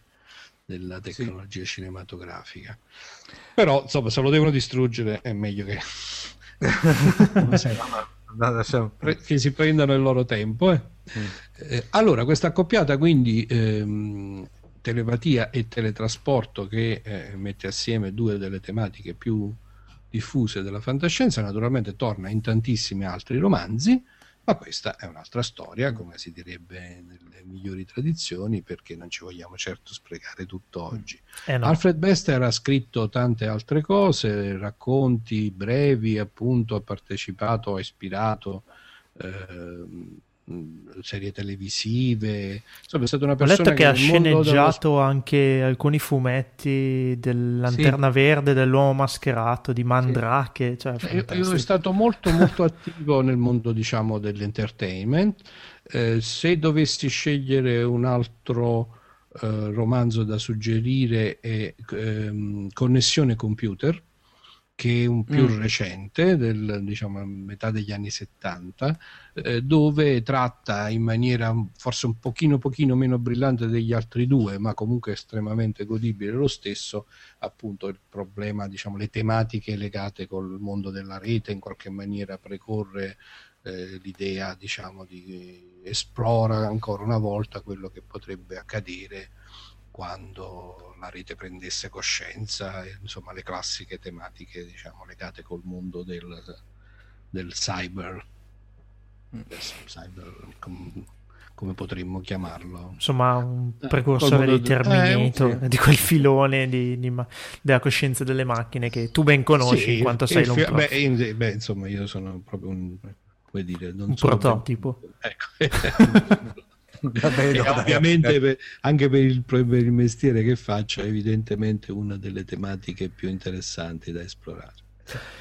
della tecnologia sì. cinematografica. Però, insomma, se lo devono distruggere è meglio che, che si prendano il loro tempo. Eh. Mm. Eh, allora, questa accoppiata quindi ehm, telepatia e teletrasporto che eh, mette assieme due delle tematiche più diffuse della fantascienza, naturalmente torna in tantissimi altri romanzi, ma questa è un'altra storia, come si direbbe nelle migliori tradizioni, perché non ci vogliamo certo sprecare tutto oggi. Eh no. Alfred Bester ha scritto tante altre cose, racconti brevi, appunto, ha partecipato, ha ispirato. Eh, serie televisive. Insomma è stata una persona ho letto che, che ha sceneggiato dello... anche alcuni fumetti dell'Lanterna sì. Verde dell'uomo mascherato di Mandrake cioè, io, io è stato molto molto attivo nel mondo diciamo dell'entertainment. Eh, se dovessi scegliere un altro eh, romanzo da suggerire è ehm, Connessione Computer che è un più mm. recente, del, diciamo metà degli anni 70, eh, dove tratta in maniera forse un pochino, pochino meno brillante degli altri due, ma comunque estremamente godibile lo stesso, appunto il problema, diciamo, le tematiche legate col mondo della rete, in qualche maniera precorre eh, l'idea, diciamo, di esplora ancora una volta quello che potrebbe accadere quando la rete prendesse coscienza, insomma le classiche tematiche diciamo, legate col mondo del, del cyber, mm. del cyber com, come potremmo chiamarlo. Insomma, un eh, precursore di Terminator, eh, di quel filone di, di, della coscienza delle macchine che tu ben conosci sì, in quanto sei fi- beh, beh, insomma, io sono proprio un, come dire, un prototipo. Ben... Ecco. Vabbè, no, ovviamente per, anche per il, per il mestiere che faccio è evidentemente una delle tematiche più interessanti da esplorare.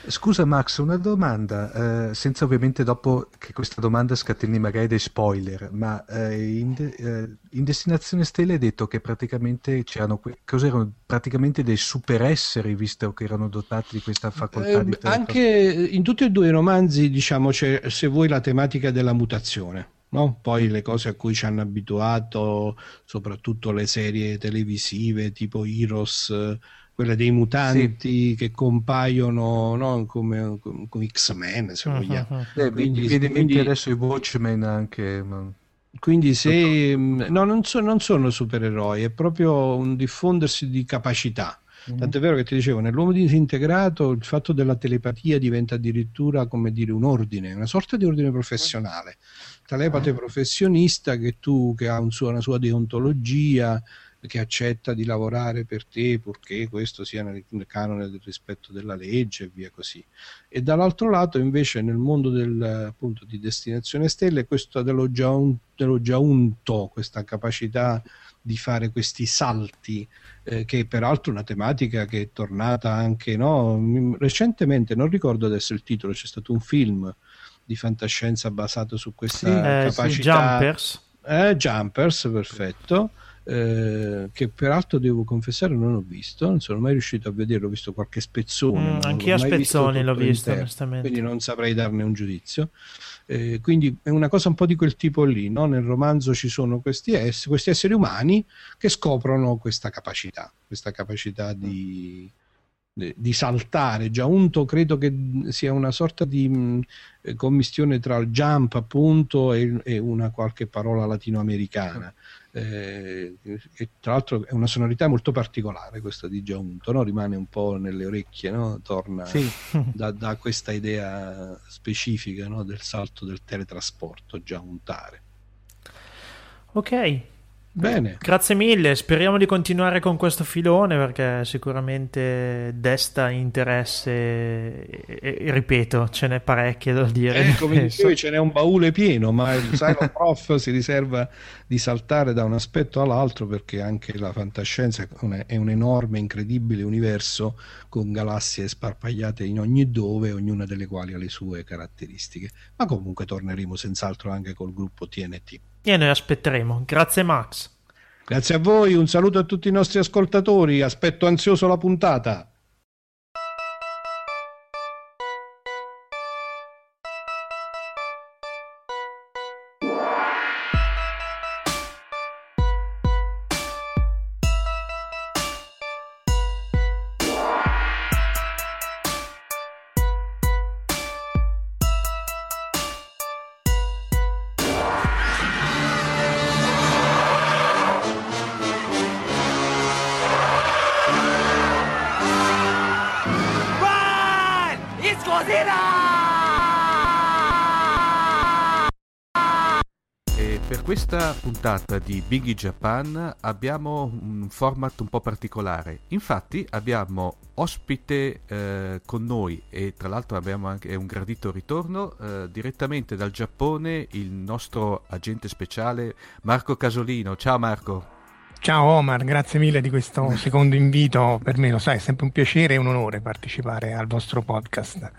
Scusa Max, una domanda, eh, senza ovviamente dopo che questa domanda scateni magari dei spoiler, ma eh, in, de- eh, in, Destinazione Stelle hai detto che praticamente c'erano que- cos'erano praticamente dei superesseri visto che erano dotati di questa facoltà di eh, Anche in tutti e due i romanzi diciamo c'è se vuoi la tematica della mutazione No? Poi le cose a cui ci hanno abituato, soprattutto le serie televisive tipo Heroes, quelle dei mutanti sì. che compaiono no? come, come, X-Men, se uh-huh. vogliamo. Uh-huh. Eh, quindi, quindi, quindi, adesso i Watchmen anche. Ma... Quindi se no, non, so, non sono supereroi, è proprio un diffondersi di capacità. Mm-hmm. Tant'è vero che ti dicevo, nell'uomo disintegrato il fatto della telepatia diventa addirittura come dire un ordine, una sorta di ordine professionale. Telepate professionista che tu che ha un suo, una sua deontologia, che accetta di lavorare per te purché questo sia nel, canone del rispetto della legge e via così. E dall'altro lato invece nel mondo del, appunto, di destinazione stelle questo dello già, un, dello già unto, questa capacità di fare questi salti, eh, che peraltro è una tematica che è tornata anche no? recentemente, non ricordo adesso il titolo, c'è stato un film di fantascienza basato su questa sì, capacità. Eh, sì, Jumpers. Eh, Jumpers, perfetto. Eh, che peraltro devo confessare non ho visto, non sono mai riuscito a vederlo, ho visto qualche spezzone. Mm, anch'io a spezzoni l'ho visto, onestamente. Quindi non saprei darne un giudizio. Eh, quindi è una cosa un po' di quel tipo lì, no? nel romanzo ci sono questi, ess- questi, esseri umani che scoprono questa capacità, questa capacità di, di saltare. Giaunto credo che sia una sorta di mh, commistione tra il jump appunto e, e una qualche parola latinoamericana eh, che tra l'altro è una sonorità molto particolare questa di Giaunto, no? rimane un po' nelle orecchie, no? torna sì. da, da, questa idea specifica no? del salto del teletrasporto, giauntare. Ok, Bene. Grazie mille, speriamo di continuare con questo filone perché sicuramente desta interesse e, e ripeto, ce n'è parecchie da dire. Eh, come dicevi, ce n'è un baule pieno, ma il Silent Prof si riserva di saltare da un aspetto all'altro perché anche la fantascienza è un enorme, incredibile universo con galassie sparpagliate in ogni dove, ognuna delle quali ha le sue caratteristiche. Ma comunque torneremo senz'altro anche col gruppo TNT. E noi aspetteremo. Grazie Max. Grazie a voi, un saluto a tutti i nostri ascoltatori, aspetto ansioso la puntata. Questa puntata di Biggie Japan abbiamo un format un po' particolare. Infatti abbiamo ospite eh, con noi e tra l'altro abbiamo anche un gradito ritorno eh, direttamente dal Giappone il nostro agente speciale Marco Casolino. Ciao Marco. Ciao Omar, grazie mille di questo secondo invito. Per me lo sai, è sempre un piacere e un onore partecipare al vostro podcast.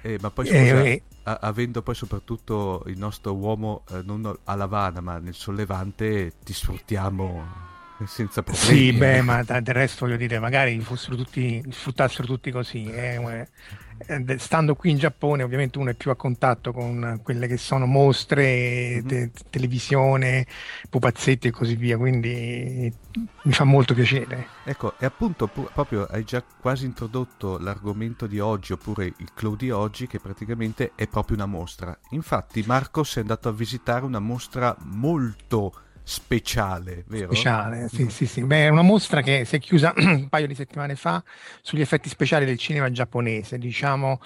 Eh, ma poi scusa, eh, a- avendo poi soprattutto il nostro uomo eh, non a Lavana ma nel sollevante, ti sfruttiamo senza problemi. Sì, beh, ma del resto voglio dire, magari fossero tutti, sfruttassero tutti così. Eh, eh, stando qui in Giappone, ovviamente uno è più a contatto con quelle che sono mostre, mm-hmm. te- televisione, pupazzetti e così via, quindi mi fa molto piacere. Ecco, e appunto pu- proprio hai già quasi introdotto l'argomento di oggi, oppure il clou di oggi, che praticamente è proprio una mostra. Infatti Marcos è andato a visitare una mostra molto speciale, vero? Speciale, sì, sì, sì. Beh, è una mostra che si è chiusa un paio di settimane fa sugli effetti speciali del cinema giapponese, diciamo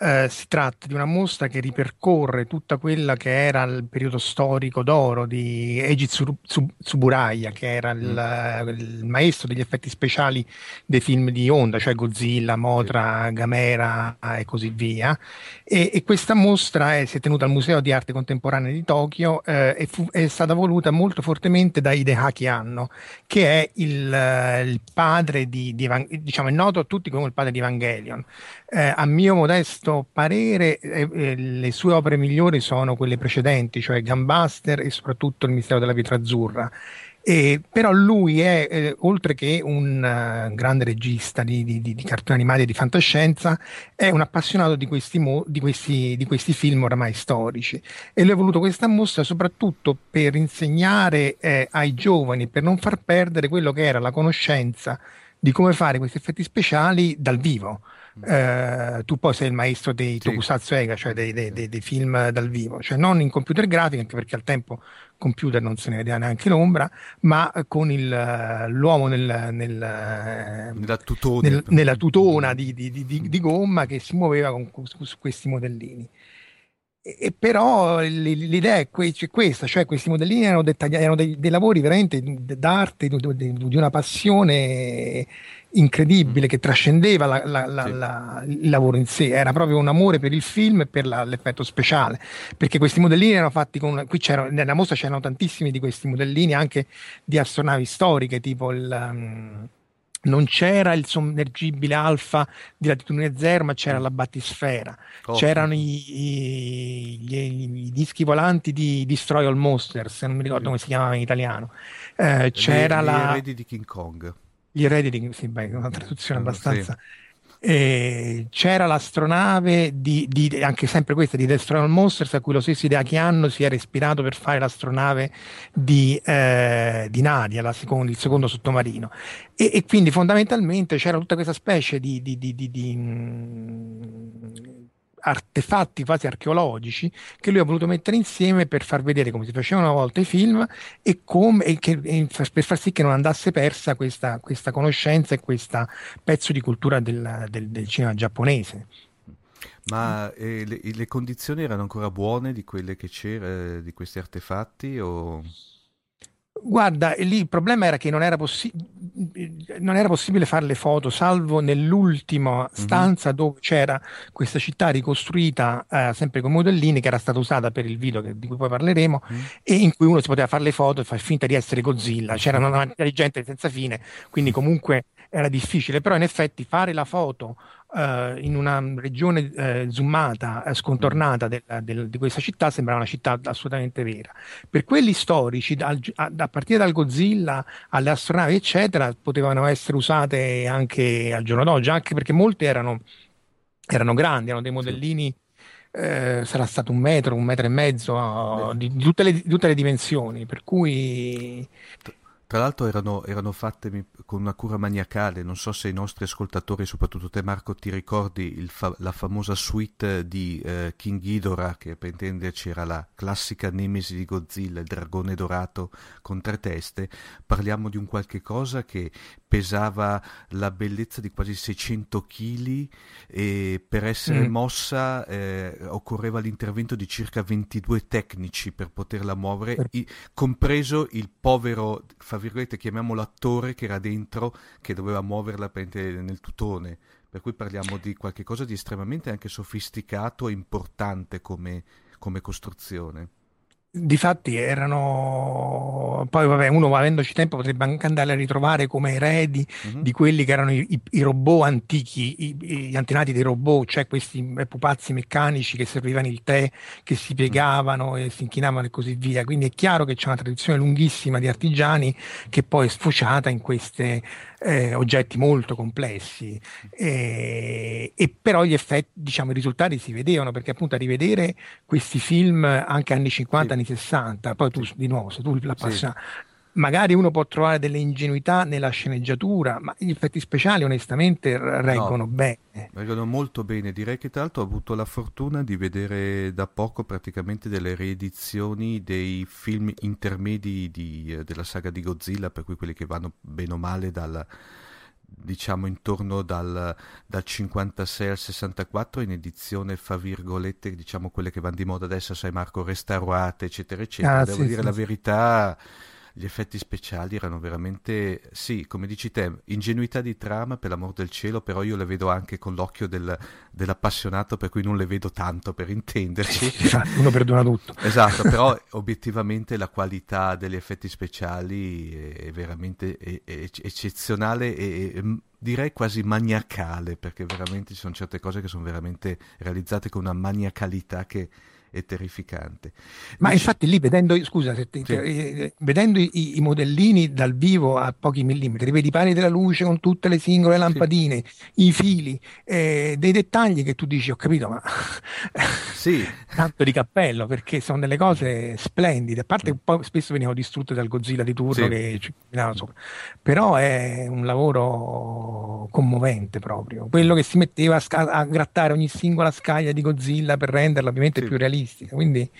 eh, si tratta di una mostra che ripercorre tutta quella che era il periodo storico d'oro di Eiji Tsuburaya, che era il, mm. il, maestro degli effetti speciali dei film di Honda, cioè Godzilla, Motra, Gamera e così via. E, e questa mostra è, si è tenuta al Museo di Arte Contemporanea di Tokyo eh, e fu, è stata voluta molto fortemente da Hideaki Anno, che è il, il padre di, di, diciamo, è noto a tutti come il padre di Evangelion. Eh, a mio modesto parere, eh, eh, le sue opere migliori sono quelle precedenti, cioè Gambaster e soprattutto Il mistero della pietra azzurra. Eh, però lui è, eh, oltre che un uh, grande regista di, di, di, cartoni animati e di fantascienza, è un appassionato di questi, mo- di, questi, di questi, film oramai storici. E lui ha voluto questa mostra soprattutto per insegnare eh, ai giovani, per non far perdere quello che era la conoscenza di come fare questi effetti speciali dal vivo eh, tu poi sei il maestro dei sì. tokusatsu ega, cioè dei, dei, dei, dei, film dal vivo, cioè non in computer grafica, anche perché al tempo computer non se ne vedeva neanche l'ombra, ma con il, l'uomo nel, nel, nella, tutone, nel, nella tutona di, di, di, di, gomma che si muoveva con, su, su questi modellini. E, però l'idea è questa, cioè questi modellini erano, erano dei, dei, lavori veramente d'arte, di, di una passione incredibile mm. che trascendeva la, la, la, sì. il lavoro in sé, era proprio un amore per il film e per l'effetto speciale, perché questi modellini erano fatti con, qui c'erano, nella mostra c'erano tantissimi di questi modellini anche di astronavi storiche, tipo il... Um, non c'era il sommergibile alfa di latitudine zero, ma c'era mm. la battisfera, oh. c'erano i, i, i, i, dischi volanti di Destroy All Monsters, non mi ricordo come si chiamava in italiano. Eh, c'era la... Gli di King Kong gli eredi di sì, beh, una traduzione abbastanza. Sì. E c'era l'astronave di, di, anche sempre questa di Destroy Monsters a cui lo stesso Hideaki Anno si era ispirato per fare l'astronave di, eh, di Nadia, la secondo, il secondo sottomarino e, e, quindi fondamentalmente c'era tutta questa specie di, di, di mh, artefatti quasi archeologici che lui ha voluto mettere insieme per far vedere come si facevano una volta i film e, come, e che, e per far sì che non andasse persa questa, questa conoscenza e questo pezzo di cultura del, del, del cinema giapponese. Ma eh, le, le, condizioni erano ancora buone di quelle che c'era, di questi artefatti? O... Guarda, lì il problema era che non era, possi- non era possibile fare le foto, salvo nell'ultima mhm. stanza dove c'era questa città ricostruita eh, sempre con modellini che era stata usata per il video che, di cui poi parleremo mm-hmm. e in cui uno si poteva fare le foto e far finta di essere Godzilla. C'era una quantità di gente senza fine, quindi comunque era difficile, però in effetti fare la foto uh, in una regione uh, zoomata, uh, scontornata del, del, di questa città sembrava una città assolutamente vera. Per quelli storici, da, a, a partire dal Godzilla alle astronavi, eccetera, potevano essere usate anche al giorno d'oggi, anche perché molte erano, erano grandi, erano dei modellini. Eh, sarà stato un metro, un metro e mezzo di, di, tutte le, di, tutte le, dimensioni, per cui Tra l'altro erano, erano, fatte con una cura maniacale, non so se i nostri ascoltatori, soprattutto te Marco, ti ricordi fa- la famosa suite di eh, King Ghidorah, che per intenderci era la classica nemesi di Godzilla, il dragone dorato con tre teste, parliamo di un qualche cosa che pesava la bellezza di quasi 600 kg e per essere mm. mossa eh, occorreva l'intervento di circa 22 tecnici per poterla muovere, i, compreso il povero, fra virgolette, chiamiamolo attore che era dentro, che doveva muoverla nel tutone. Per cui parliamo di qualcosa di estremamente anche sofisticato e importante come, come costruzione. Difatti erano, poi vabbè, uno avendoci tempo potrebbe anche andare a ritrovare come eredi mm-hmm. di quelli che erano i, i, i robot antichi, i, gli antenati dei robot, cioè questi pupazzi meccanici che servivano il tè, che si piegavano e si inchinavano e così via. Quindi è chiaro che c'è una tradizione lunghissima di artigiani che poi è sfociata in queste eh, oggetti molto complessi, e, e però gli effetti, diciamo, i risultati si vedevano perché appunto a rivedere questi film anche anni 50, sì. anni 60, poi tu di nuovo, se tu la passi, sì magari uno può trovare delle ingenuità nella sceneggiatura, ma gli effetti speciali onestamente reggono no, bene. Reggono molto bene, direi che tra l'altro ho avuto la fortuna di vedere da poco praticamente delle riedizioni dei film intermedi di, eh, della saga di Godzilla, per cui quelli che vanno bene o male dal diciamo intorno dal, dal, 56 al 64 in edizione fa virgolette diciamo quelle che vanno di moda adesso sai Marco restaurate eccetera eccetera ah, devo sì, dire sì. la verità gli effetti speciali erano veramente, sì, come dici te, ingenuità di trama per l'amor del cielo, però io le vedo anche con l'occhio del, dell'appassionato, per cui non le vedo tanto per intenderci. Uno perdona tutto. Esatto, però obiettivamente la qualità degli effetti speciali è veramente è, è eccezionale e direi quasi maniacale, perché veramente ci sono certe cose che sono veramente realizzate con una maniacalità che è terrificante. Ma Dice... infatti lì vedendo, scusa, ti, sì. eh, vedendo i, i, modellini dal vivo a pochi millimetri, vedi i pali della luce con tutte le singole lampadine, sì. i fili, eh, dei dettagli che tu dici, ho capito, ma sì. tanto di cappello, perché sono delle cose splendide, a parte che poi spesso venivano distrutte dal Godzilla di turno che ci sopra, però è un lavoro commovente proprio, quello che si metteva a, sca- a grattare ogni singola scaglia di Godzilla per renderla ovviamente più realistica realistica, quindi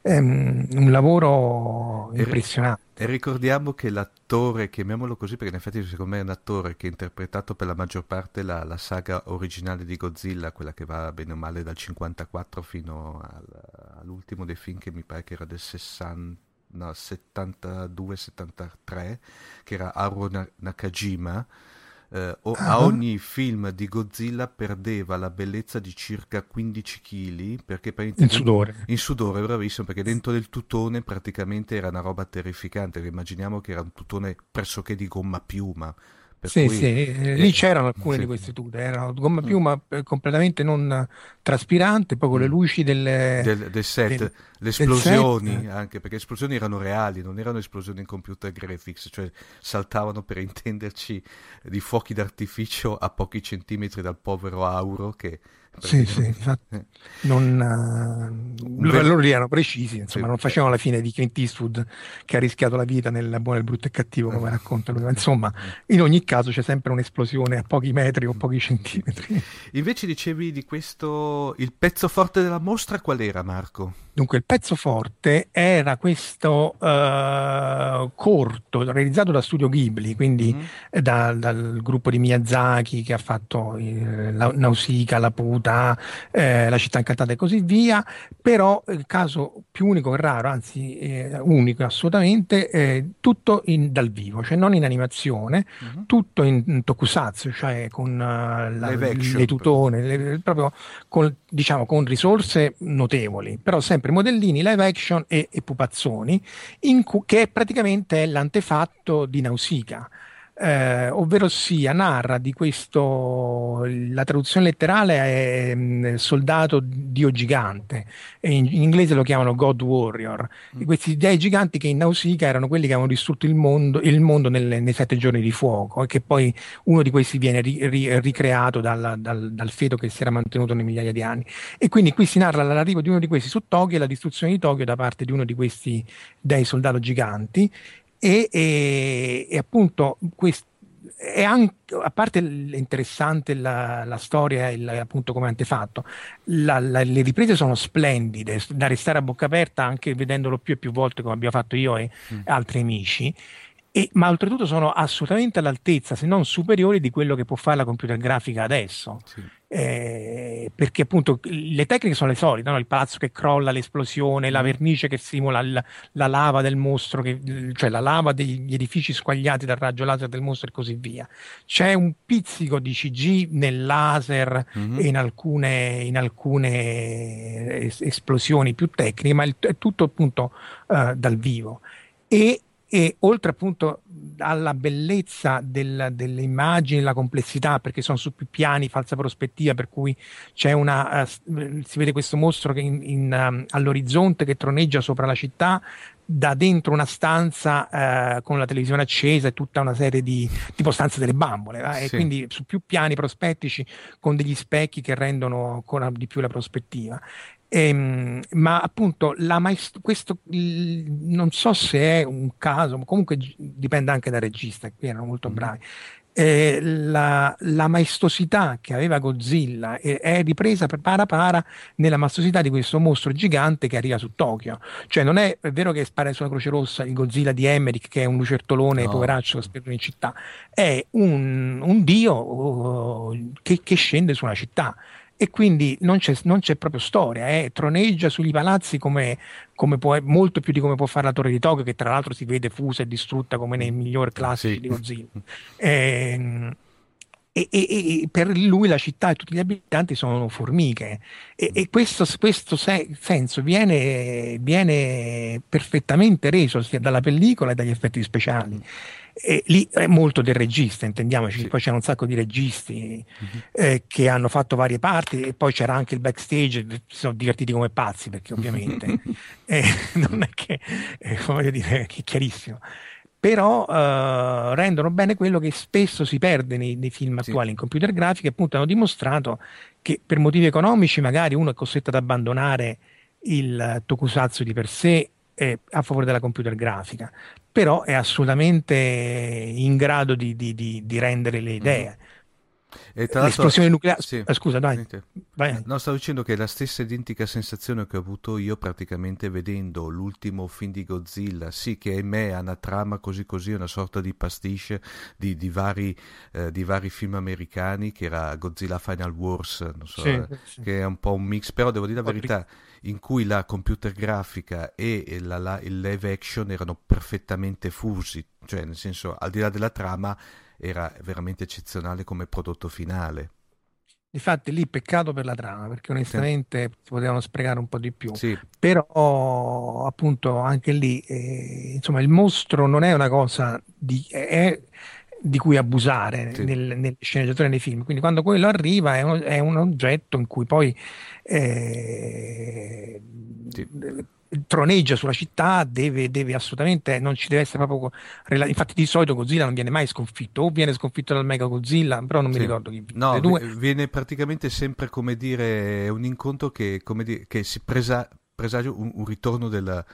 è um, un lavoro impressionante. E ricordiamo che l'attore, chiamiamolo così perché in effetti secondo me è un attore che ha interpretato per la maggior parte la, la saga originale di Godzilla, quella che va bene o male dal 54 fino al, all'ultimo dei film che mi pare che era del 60 no, 72-73, che era Haru Nakajima, eh, o, ah. a ogni film di Godzilla perdeva la bellezza di circa 15 kg perché in sudore in sudore bravissimo perché dentro del tutone praticamente era una roba terrificante immaginiamo che era un tutone pressoché di gomma piuma sì, cui, sì, eh, lì c'erano alcune sì. di queste tute, erano gomma piuma mm. completamente non traspirante, poi con le mm. luci delle, del, del set, del, le esplosioni set. anche, perché le esplosioni erano reali, non erano esplosioni in computer graphics, cioè saltavano per intenderci di fuochi d'artificio a pochi centimetri dal povero Auro che sì, sì, infatti eh. non, uh, loro, loro erano precisi, insomma, sì. non facevano la fine di Clint Eastwood che ha rischiato la vita nel buono, il brutto e cattivo, come eh. racconta lui. Insomma, in ogni caso c'è sempre un'esplosione a pochi metri o pochi centimetri. Invece dicevi di questo, il pezzo forte della mostra qual era, Marco? Dunque, il pezzo forte era questo uh, corto realizzato da Studio Ghibli, quindi mm-hmm. da, dal gruppo di Miyazaki che ha fatto eh, la, Nausicaa, La Puta, eh, La città incantata e così via, però il caso più unico e raro, anzi eh, unico assolutamente, tutto in, dal vivo, cioè non in animazione, mm-hmm. tutto in, in, tokusatsu, cioè con uh, la, le tutone, le, proprio con, diciamo, con risorse notevoli, però sempre sempre modellini live action e, e pupazzoni, cu- che praticamente è l'antefatto di Nausicaa eh, ovvero sia narra di questo, la traduzione letterale è mh, soldato dio gigante, in, in, inglese lo chiamano God Warrior, mm. questi dei giganti che in Nausicaa erano quelli che avevano distrutto il mondo, il mondo nelle, nei sette giorni di fuoco e che poi uno di questi viene ri, ri, ricreato dal, dal, dal, feto che si era mantenuto nei migliaia di anni. E quindi qui si narra l'arrivo di uno di questi su Tokyo e la distruzione di Tokyo da parte di uno di questi dei soldato giganti E, e, e appunto questo è anche, a parte interessante la, la storia il, appunto come antefatto, la, la, le riprese sono splendide, da restare a bocca aperta anche vedendolo più e più volte come abbiamo fatto io e mm. altri amici. E, ma oltretutto sono assolutamente all'altezza, se non superiori, di quello che può fare la computer grafica adesso. Sì. Eh, perché appunto le tecniche sono le solite: no? il palazzo che crolla, l'esplosione, la mm. vernice che simula la, la lava del mostro, che, cioè la lava degli edifici squagliati dal raggio laser del mostro e così via. C'è un pizzico di CG nel laser mm-hmm. e in alcune, in alcune es- esplosioni più tecniche, ma il, è tutto appunto uh, dal vivo. E e oltre appunto alla bellezza del, delle immagini, la complessità, perché sono su più piani, falsa prospettiva, per cui c'è una, uh, si vede questo mostro che in, in, um, all'orizzonte che troneggia sopra la città, da dentro una stanza uh, con la televisione accesa e tutta una serie di tipo stanze delle bambole, eh? sì. e quindi su più piani prospettici con degli specchi che rendono ancora di più la prospettiva. Ehm, ma appunto maest- questo il, non so se è un caso, ma comunque dipende anche dal regista, qui erano molto mm-hmm. bravi. Eh, la, la, maestosità che aveva Godzilla è, è, ripresa per para para nella maestosità di questo mostro gigante che arriva su Tokyo. Cioè, non è, è vero che spara sulla Croce Rossa il Godzilla di Emmerich, che è un lucertolone no. poveraccio che spera in città, è un, un dio uh, che, che scende su una città e quindi non c'è, non c'è proprio storia, eh. troneggia sugli palazzi come, come può, molto più di come può fare la Torre di Tokyo, che tra l'altro si vede fusa e distrutta come nei migliori classici sì. di Godzilla. Eh, e, e, e, per lui la città e tutti gli abitanti sono formiche e, e questo, questo se, senso viene, viene, perfettamente reso sia dalla pellicola che dagli effetti speciali e lì è molto del regista, intendiamoci, sì. poi c'erano un sacco di registi uh-huh. eh, che hanno fatto varie parti e poi c'era anche il backstage, si sono divertiti come pazzi perché ovviamente eh, non è che, eh, voglio dire, che è chiarissimo. Però eh, rendono bene quello che spesso si perde nei, nei film attuali sì. in computer grafiche, appunto hanno dimostrato che per motivi economici magari uno è costretto ad abbandonare il tokusatsu di per sé a favore della computer grafica, però è assolutamente in grado di, di, di, di rendere le idee. Mm. E tra L'esplosione nucleare. Sì. Ah, scusa, dai. Vai. No, stavo dicendo che è la stessa identica sensazione che ho avuto io praticamente vedendo l'ultimo film di Godzilla. Sì, che è me ha una trama così così, una sorta di pastiche di, di, vari, eh, di vari, film americani, che era Godzilla Final Wars, so, sì, eh, sì. che è un po' un mix, però devo dire la verità in cui la computer grafica e la, la, il live action erano perfettamente fusi, cioè nel senso al di là della trama era veramente eccezionale come prodotto finale. Infatti lì peccato per la trama, perché onestamente sì. si potevano sprecare un po' di più. Sì. Però appunto anche lì, eh, insomma, il mostro non è una cosa di, è, di cui abusare sì. nel, nelle sceneggiature nei film. Quindi quando quello arriva è un, è un oggetto in cui poi eh, sì. troneggia sulla città, deve, deve, assolutamente, non ci deve essere proprio... Infatti di solito Godzilla non viene mai sconfitto, o viene sconfitto dal Mega Godzilla, però non sì. mi ricordo chi No, due. viene praticamente sempre come dire un incontro che, dire, che si presa, presagia un, un ritorno della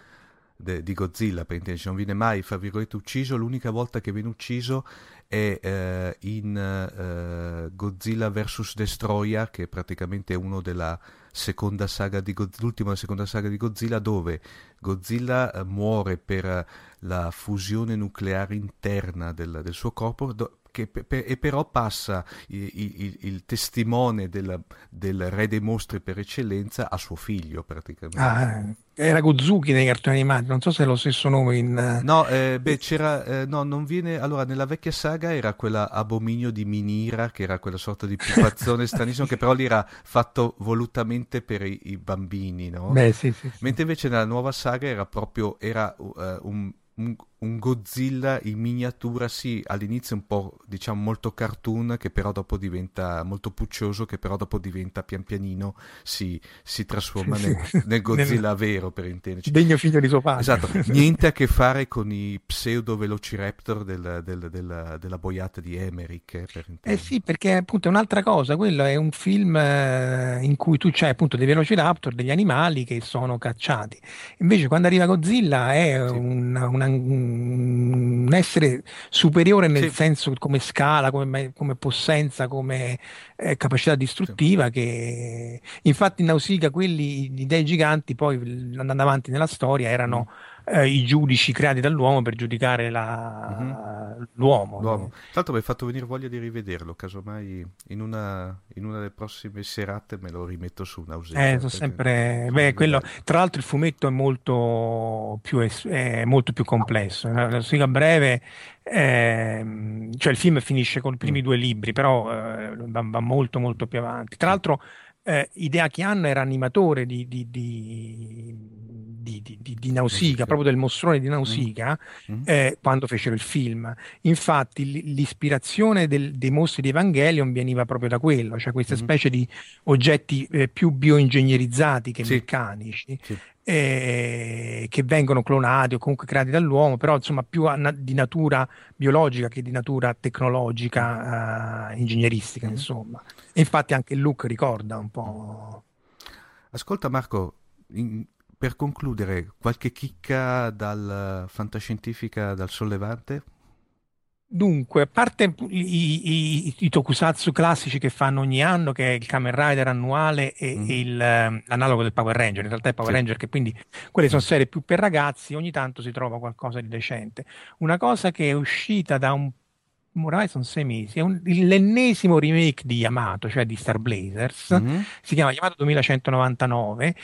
de, di Godzilla, per intenderci, non viene mai, fra virgolette, ucciso, l'unica volta che viene ucciso è eh, in eh, Godzilla vs. Destroyer, che è praticamente uno della seconda saga di Godzilla, l'ultima seconda saga di Godzilla, dove Godzilla eh, muore per la fusione nucleare interna del, del suo corpo, do, che, per, e però passa il, il, il testimone del, del, re dei mostri per eccellenza a suo figlio praticamente. Ah, era Gozuki nei cartoni animati, non so se è lo stesso nome in... Eh, no, eh, beh, c'era... Eh, no, non viene... Allora, nella vecchia saga era quella abominio di Minira, che era quella sorta di pupazzone stranissimo, che però lì era fatto volutamente per i, i bambini, no? Beh, sì, sì, sì, Mentre invece nella nuova saga era proprio... Era uh, un un, un, Godzilla in miniatura, sì, all'inizio un po' diciamo molto cartoon, che però dopo diventa molto puccioso, che però dopo diventa pian pianino si, si trasforma nel, nel, Godzilla nel... vero, per intenderci. Degno figlio di suo padre. Esatto, niente a che fare con i pseudo velociraptor del, del, del, della boiata di Emmerich. Eh, per eh sì, perché appunto è un'altra cosa, quello è un film eh, in cui tu c'hai appunto dei velociraptor, degli animali che sono cacciati. Invece quando arriva Godzilla è sì. una, una un un essere superiore nel sì. senso come scala, come, come possenza, come eh, capacità distruttiva. Sì. Che infatti in Nausicaa quelli gli dei giganti, poi andando avanti nella storia, erano. Mm eh, i giudici creati dall'uomo per giudicare la... mm-hmm. l'uomo. L'uomo. Tra l'altro mi hai fatto venire voglia di rivederlo, casomai in una, in una delle prossime serate me lo rimetto su Nausea. Eh, sono sempre... Beh, quello... Tra l'altro il fumetto è molto più, es... è molto più complesso. La siga breve eh, cioè il film finisce con i primi mm. due libri, però eh, va, va, molto molto più avanti. Tra l'altro, eh, Idea Chian era animatore di, di, di, di, di, di Nausicaa, proprio del mostrone di Nausicaa, mm-hmm. eh, quando fecero il film. Infatti l'ispirazione del, dei mostri di Evangelion veniva proprio da quello, cioè questa mm-hmm. specie di oggetti eh, più bioingegnerizzati che sì. meccanici. Sì. Eh, che vengono clonati o comunque creati dall'uomo, però insomma più a, di natura biologica che di natura tecnologica, uh, ingegneristica, mm-hmm. insomma. E infatti anche il look ricorda un po'. Ascolta Marco, in, per concludere, qualche chicca dal fantascientifica, dal sollevante? Dunque, a parte i, i, i, tokusatsu classici che fanno ogni anno, che è il Kamen Rider annuale e, mm. il, ehm, l'analogo del Power Ranger, in realtà è Power sì. Ranger che quindi quelle sono serie più per ragazzi, ogni tanto si trova qualcosa di decente. Una cosa che è uscita da un ormai sono sei mesi, è un, l'ennesimo remake di Yamato, cioè di Star Blazers, mm-hmm. si chiama Yamato 2199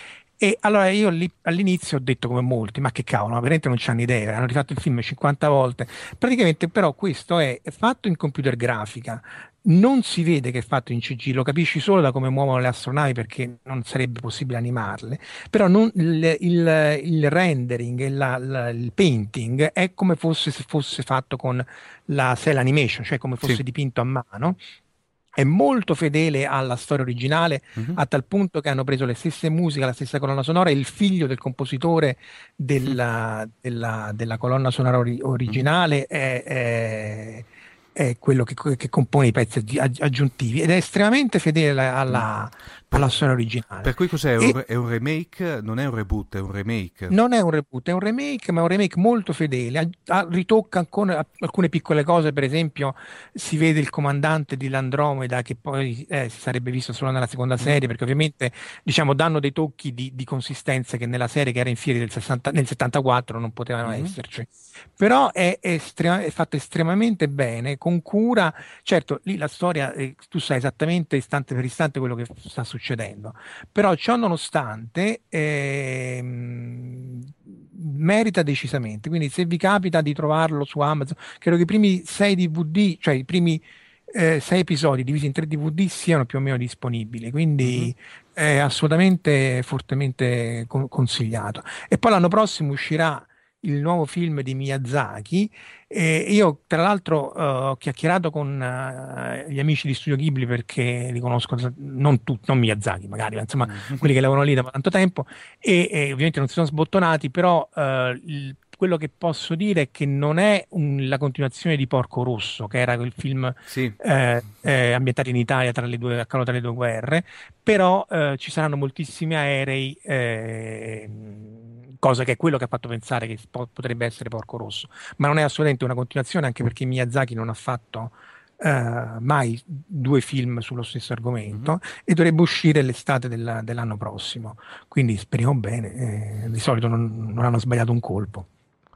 e allora io lì, all'inizio ho detto come molti, ma che cavolo, ma veramente non c'hanno idea, hanno rifatto il film 50 volte. Praticamente però questo è fatto in computer grafica, non si vede che è fatto in CG, lo capisci solo da come muovono le astronavi perché non sarebbe possibile animarle, però non, il, il, il, rendering, la, il painting è come fosse, se fosse fatto con la cell animation, cioè come fosse sì. dipinto a mano è molto fedele alla storia originale uh-huh. a tal punto che hanno preso le stesse musiche, la stessa colonna sonora e il figlio del compositore della, della, della colonna sonora ori- originale uh-huh. è, è, è, quello che, che, compone i pezzi aggiuntivi ed è estremamente fedele alla, alla storia originale. Per cui cos'è? E... È un remake? Non è un reboot, è un remake. Non è un reboot, è un remake, ma è un remake molto fedele. ritocca ancora alcune piccole cose, per esempio si vede il comandante di Landromeda che poi eh, si sarebbe visto solo nella seconda mm. serie, perché ovviamente diciamo, danno dei tocchi di, di consistenza che nella serie che era in fieri del 60, nel 74 non potevano mm-hmm. esserci. Però è, estrema, è fatto estremamente bene, con cura. Certo, lì la storia, eh, tu sai esattamente istante per istante quello che sta succedendo succedendo. Però ciò nonostante ehm, merita decisamente, quindi se vi capita di trovarlo su Amazon, credo che i primi 6 DVD, cioè i primi eh, 6 episodi divisi in 3 DVD siano più o meno disponibili, quindi mm-hmm. è assolutamente fortemente consigliato. E poi l'anno prossimo uscirà il nuovo film di Miyazaki. E io, tra l'altro, uh, ho chiacchierato con uh, gli amici di Studio Ghibli perché li conosco, non tutti, non Miyazaki magari, ma insomma, mm. quelli che lavorano lì da tanto tempo, e, e, ovviamente non si sono sbottonati, però uh, il, quello che posso dire è che non è un, la continuazione di Porco Rosso, che era quel film sì. eh, eh, ambientato in Italia tra le due, a tra le due guerre, però eh, ci saranno moltissimi aerei eh, cosa che è quello che ha fatto pensare che potrebbe essere Porco Rosso, ma non è assolutamente una continuazione anche perché Miyazaki non ha fatto uh, mai due film sullo stesso argomento mm-hmm. e dovrebbe uscire l'estate della, dell'anno prossimo, quindi speriamo bene, eh, di solito non, non hanno sbagliato un colpo.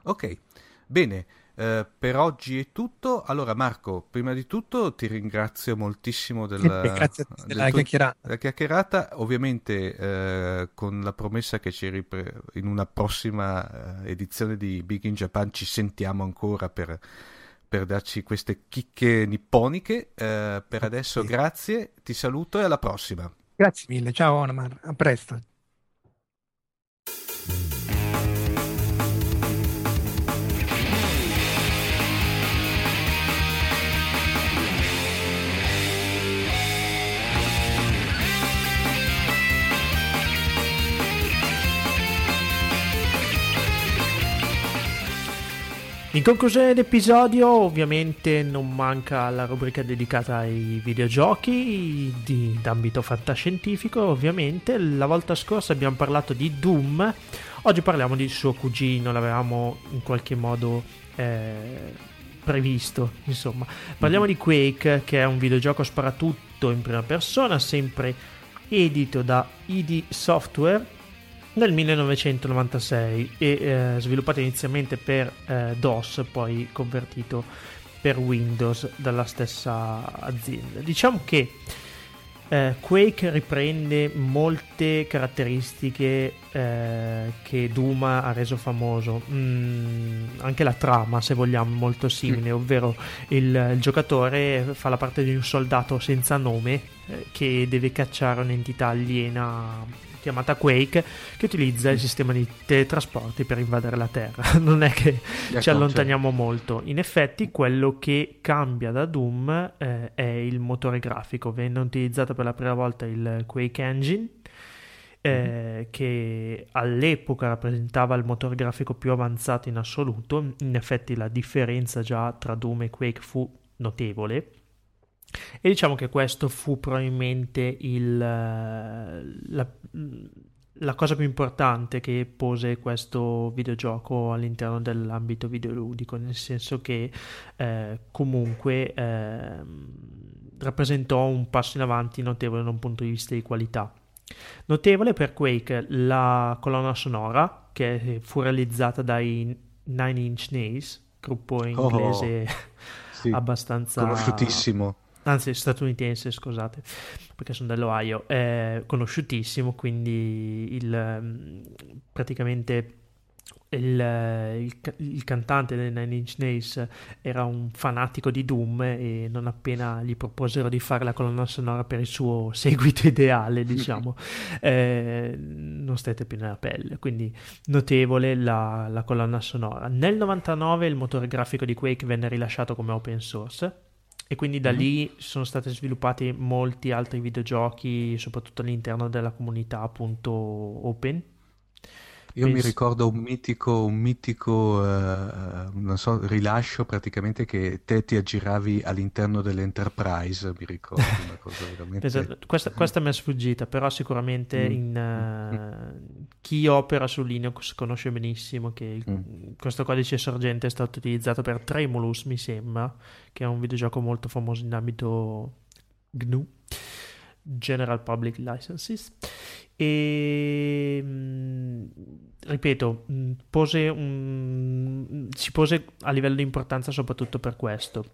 Ok, bene. Uh, per oggi è tutto. Allora, Marco, prima di tutto ti ringrazio moltissimo della, Grazie della del chiacchierata. Della chiacchierata. Ovviamente, uh, con la promessa che ci ripre- in una prossima uh, edizione di Big in Japan ci sentiamo ancora per, per darci queste chicche nipponiche. per adesso, sì. grazie, ti saluto e alla prossima. Grazie mille, ciao Onomar, a presto. In conclusione dell'episodio ovviamente non manca la rubrica dedicata ai videogiochi di, d'ambito fantascientifico ovviamente. La volta scorsa abbiamo parlato di Doom, Oggi parliamo di suo cugino, l'avevamo in qualche modo eh, previsto, insomma. Parliamo mm-hmm. di Quake, che è un videogioco sparatutto in prima persona, sempre edito da ID Software nel 1996 e eh, sviluppato inizialmente per eh, DOS, poi convertito per Windows dalla stessa azienda. Diciamo che eh, Quake riprende molte caratteristiche eh, che Doom ha reso famoso, mm, anche la trama se vogliamo molto simile, mm. ovvero il, il, giocatore fa la parte di un soldato senza nome eh, che deve cacciare un'entità aliena chiamata Quake che utilizza il sistema di teletrasporti per invadere la Terra. non è che ecco, ci allontaniamo cioè. molto. In effetti quello che cambia da Doom eh, è il motore grafico. Venne utilizzato per la prima volta il Quake Engine eh, mhm. che all'epoca rappresentava il motore grafico più avanzato in assoluto. In effetti la differenza già tra Doom e Quake fu notevole e diciamo che questo fu probabilmente il, la, la, cosa più importante che pose questo videogioco all'interno dell'ambito videoludico, nel senso che eh, comunque eh, rappresentò un passo in avanti notevole da un punto di vista di qualità. Notevole per Quake la colonna sonora che fu realizzata dai Nine Inch Nails, gruppo inglese oh, sì, abbastanza conosciutissimo anzi statunitense scusate perché sono dell'Ohio è conosciutissimo quindi il, mm, praticamente il, il, il, cantante dei Nine Inch Nails era un fanatico di Doom e non appena gli proposero di fare la colonna sonora per il suo seguito ideale, diciamo, eh, non stette più nella pelle. Quindi notevole la, la colonna sonora. Nel 99 il motore grafico di Quake venne rilasciato come open source e quindi da mm-hmm. lì sono stati sviluppati molti altri videogiochi, soprattutto all'interno della comunità appunto open io Penso... mi ricordo un mitico, un mitico uh, so, rilascio praticamente che te ti aggiravi all'interno dell'Enterprise, mi ricordo una cosa veramente... esatto. questa, questa mi è sfuggita, però sicuramente mm. in, uh, chi opera su Linux conosce benissimo che il, mm. questo codice sorgente è stato utilizzato per Tremulous, mi sembra, che è un videogioco molto famoso in ambito GNU. General Public Licenses. E mm, ripeto mm, pose un, si pose a livello di importanza soprattutto per questo.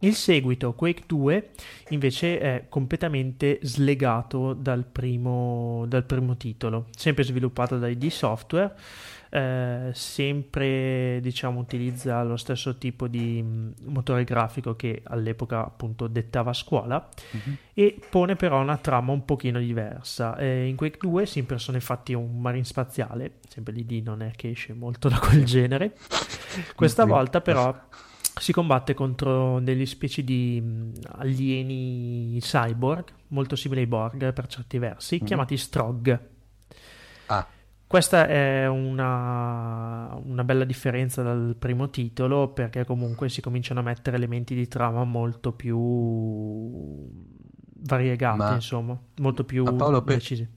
Il seguito Quake 2 invece è completamente slegato dal primo, dal primo titolo sempre sviluppato da ID Software eh, sempre diciamo utilizza lo stesso tipo di mm, motore grafico che all'epoca appunto dettava a scuola uh-huh. e pone però una trama un pochino diversa eh, in Quake 2 si impersona infatti un marine spaziale sempre l'ID non è che esce molto da quel genere questa volta però si combatte contro delle specie di mm, alieni cyborg molto simili ai Borg per certi versi, mm-hmm. chiamati Strog. Questa è una, una, bella differenza dal primo titolo perché comunque si cominciano a mettere elementi di trama molto più variegati, ma, insomma, molto più Paolo, decisi. Per,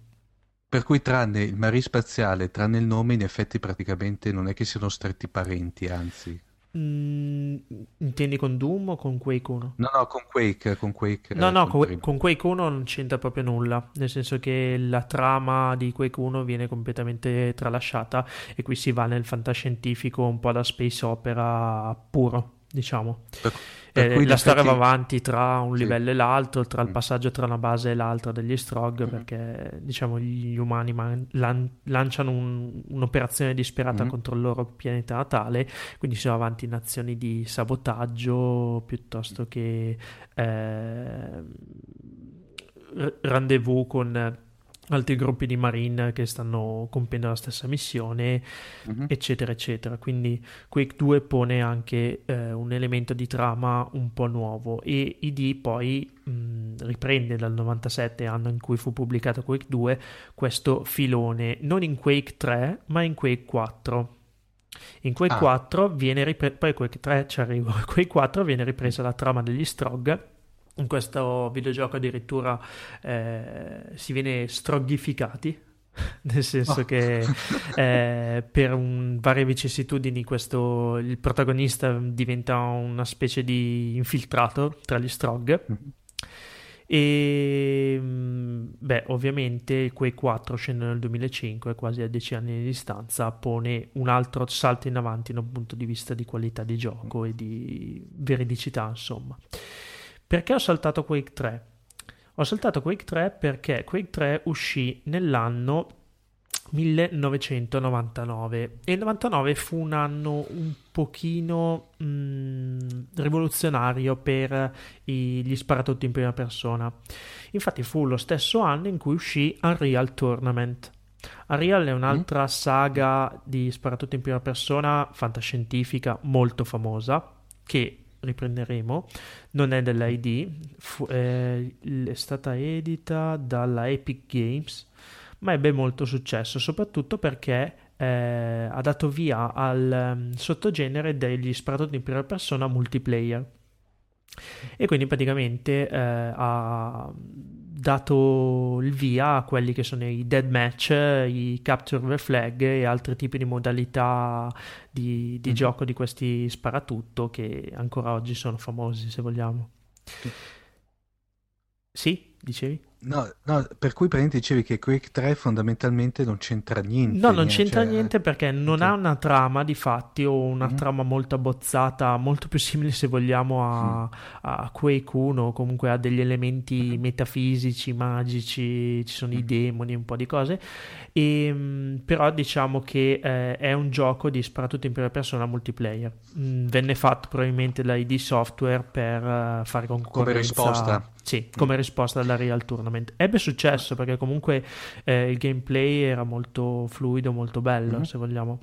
per cui tranne il Marie Spaziale, tranne il nome, in effetti praticamente non è che siano stretti parenti, anzi. Mm, intendi con Doom o con Quake 1? No, no, con Quake. Con Quake no, no, con, con, Quake 1 non c'entra proprio nulla, nel senso che la trama di Quake 1 viene completamente tralasciata e qui si va nel fantascientifico un po' da space opera puro, diciamo. Per eh, la storia va avanti tra un livello sì. e l'altro, tra il mm. passaggio tra una base e l'altra degli Strog, mm. perché diciamo gli umani man- lan- lanciano un- un'operazione disperata mm. contro il loro pianeta natale, quindi si va avanti in azioni di sabotaggio piuttosto che eh, rendezvous con altri gruppi di marine che stanno compiendo la stessa missione, uh-huh. eccetera, eccetera. Quindi Quake 2 pone anche eh, un elemento di trama un po' nuovo e ID poi mh, riprende dal 97, anno in cui fu pubblicato Quake 2, questo filone non in Quake 3 ma in Quake 4. In Quake ah. 4 viene ripresa, poi Quake 3 ci arrivo, Quake 4 viene ripresa la trama degli Strog in questo videogioco addirittura eh, si viene stroghificati nel senso oh. che eh, per un, varie vicissitudini questo, il protagonista diventa una specie di infiltrato tra gli Strog. Mm-hmm. E mm, beh, ovviamente Quake 4 scende nel 2005, quasi a 10 anni di distanza, pone un altro salto in avanti da un punto di vista di qualità di gioco e di veridicità, insomma. Perché ho saltato Quake 3? Ho saltato Quake 3 perché Quake 3 uscì nell'anno 1999 e il 99 fu un anno un pochino mh, mm, rivoluzionario per i, gli sparatutto in prima persona. Infatti fu lo stesso anno in cui uscì Unreal Tournament. Unreal è un'altra mm. saga di sparatutto in prima persona fantascientifica molto famosa che riprenderemo, non è dell'ID, fu, eh, è stata edita dalla Epic Games, ma ebbe molto successo, soprattutto perché eh, ha dato via al um, sottogenere degli sparatori in prima persona multiplayer. E quindi praticamente eh, ha dato il via a quelli che sono i dead match, i capture the flag e altri tipi di modalità di, di mm-hmm. gioco di questi sparatutto che ancora oggi sono famosi se vogliamo. Sì, dicevi? No, no, per cui praticamente dicevi che Quake 3 fondamentalmente non c'entra niente. No, non c'entra cioè... niente perché non okay. ha una trama di fatti o una mm-hmm. trama molto abbozzata, molto più simile se vogliamo a, mm. a Quake 1, comunque ha degli elementi mm-hmm. metafisici, magici, ci sono mm-hmm. i demoni, un po' di cose. E, ehm, però diciamo che eh, è un gioco di sparatutto in prima persona multiplayer. Mm, venne fatto probabilmente da ID Software per uh, fare concorrenza. Come risposta. Sì, come mm. risposta alla Real Tournament. Ebbe successo perché comunque eh, il gameplay era molto fluido, molto bello, mm-hmm. se vogliamo.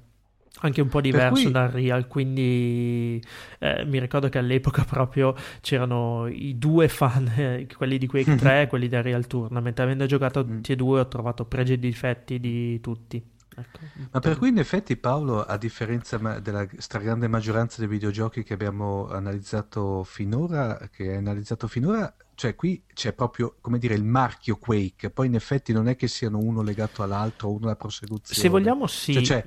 Anche un po' diverso cui... dal Real, quindi eh, mi ricordo che all'epoca proprio c'erano i due fan, eh, quelli di Quake 3 e quelli del Real Tournament. Avendo giocato mm. tutti e due ho trovato pregi e difetti di tutti. Ecco. Ma per cui in effetti Paolo, a differenza della stragrande maggioranza dei videogiochi che abbiamo analizzato finora, che hai analizzato finora, cioè qui c'è proprio, come dire, il marchio Quake, poi in effetti non è che siano uno legato all'altro, uno alla prosecuzione. Se vogliamo sì. Cioè, c'è,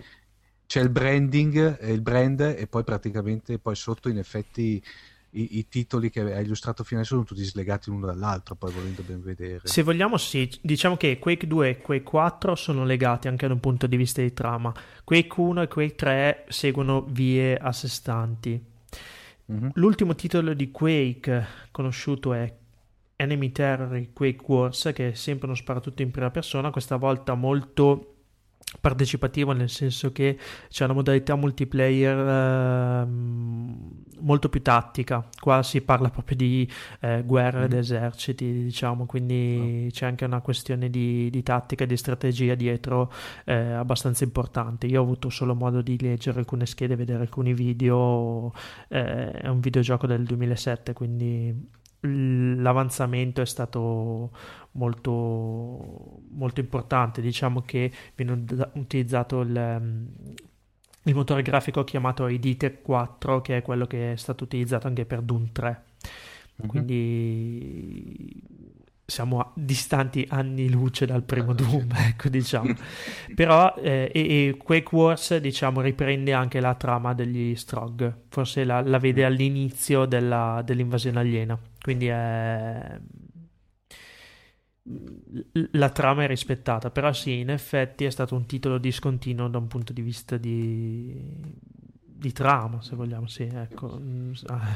c'è, il branding, il brand e poi praticamente poi sotto in effetti i, i, titoli che hai illustrato fino adesso sono tutti slegati l'uno dall'altro, poi volendo ben vedere. Se vogliamo sì, diciamo che Quake 2 e Quake 4 sono legati anche da un punto di vista di trama. Quake 1 e Quake 3 seguono vie a sé stanti. Mm-hmm. L'ultimo titolo di Quake conosciuto è Enemy Terror Quake Wars, che è sempre uno sparatutto in prima persona, questa volta molto partecipativo nel senso che c'è una modalità multiplayer eh, molto più tattica qua si parla proprio di eh, guerre mm. d'eserciti diciamo quindi oh. c'è anche una questione di, di tattica e di strategia dietro eh, abbastanza importante io ho avuto solo modo di leggere alcune schede vedere alcuni video eh, è un videogioco del 2007 quindi l'avanzamento è stato molto, molto importante. Diciamo che viene utilizzato il, mm, il motore grafico chiamato ID 4, che è quello che è stato utilizzato anche per Doom 3. Mm-hmm. Quindi siamo distanti anni luce dal primo ah, Doom, ecco diciamo. Però eh, e, e, Quake Wars diciamo riprende anche la trama degli Strog, forse la, la vede mm. all'inizio della, dell'invasione aliena, quindi è... la trama è rispettata, però sì, in effetti è stato un titolo discontinuo da un punto di vista di, di trama, se vogliamo, sì, ecco. Mm, ah,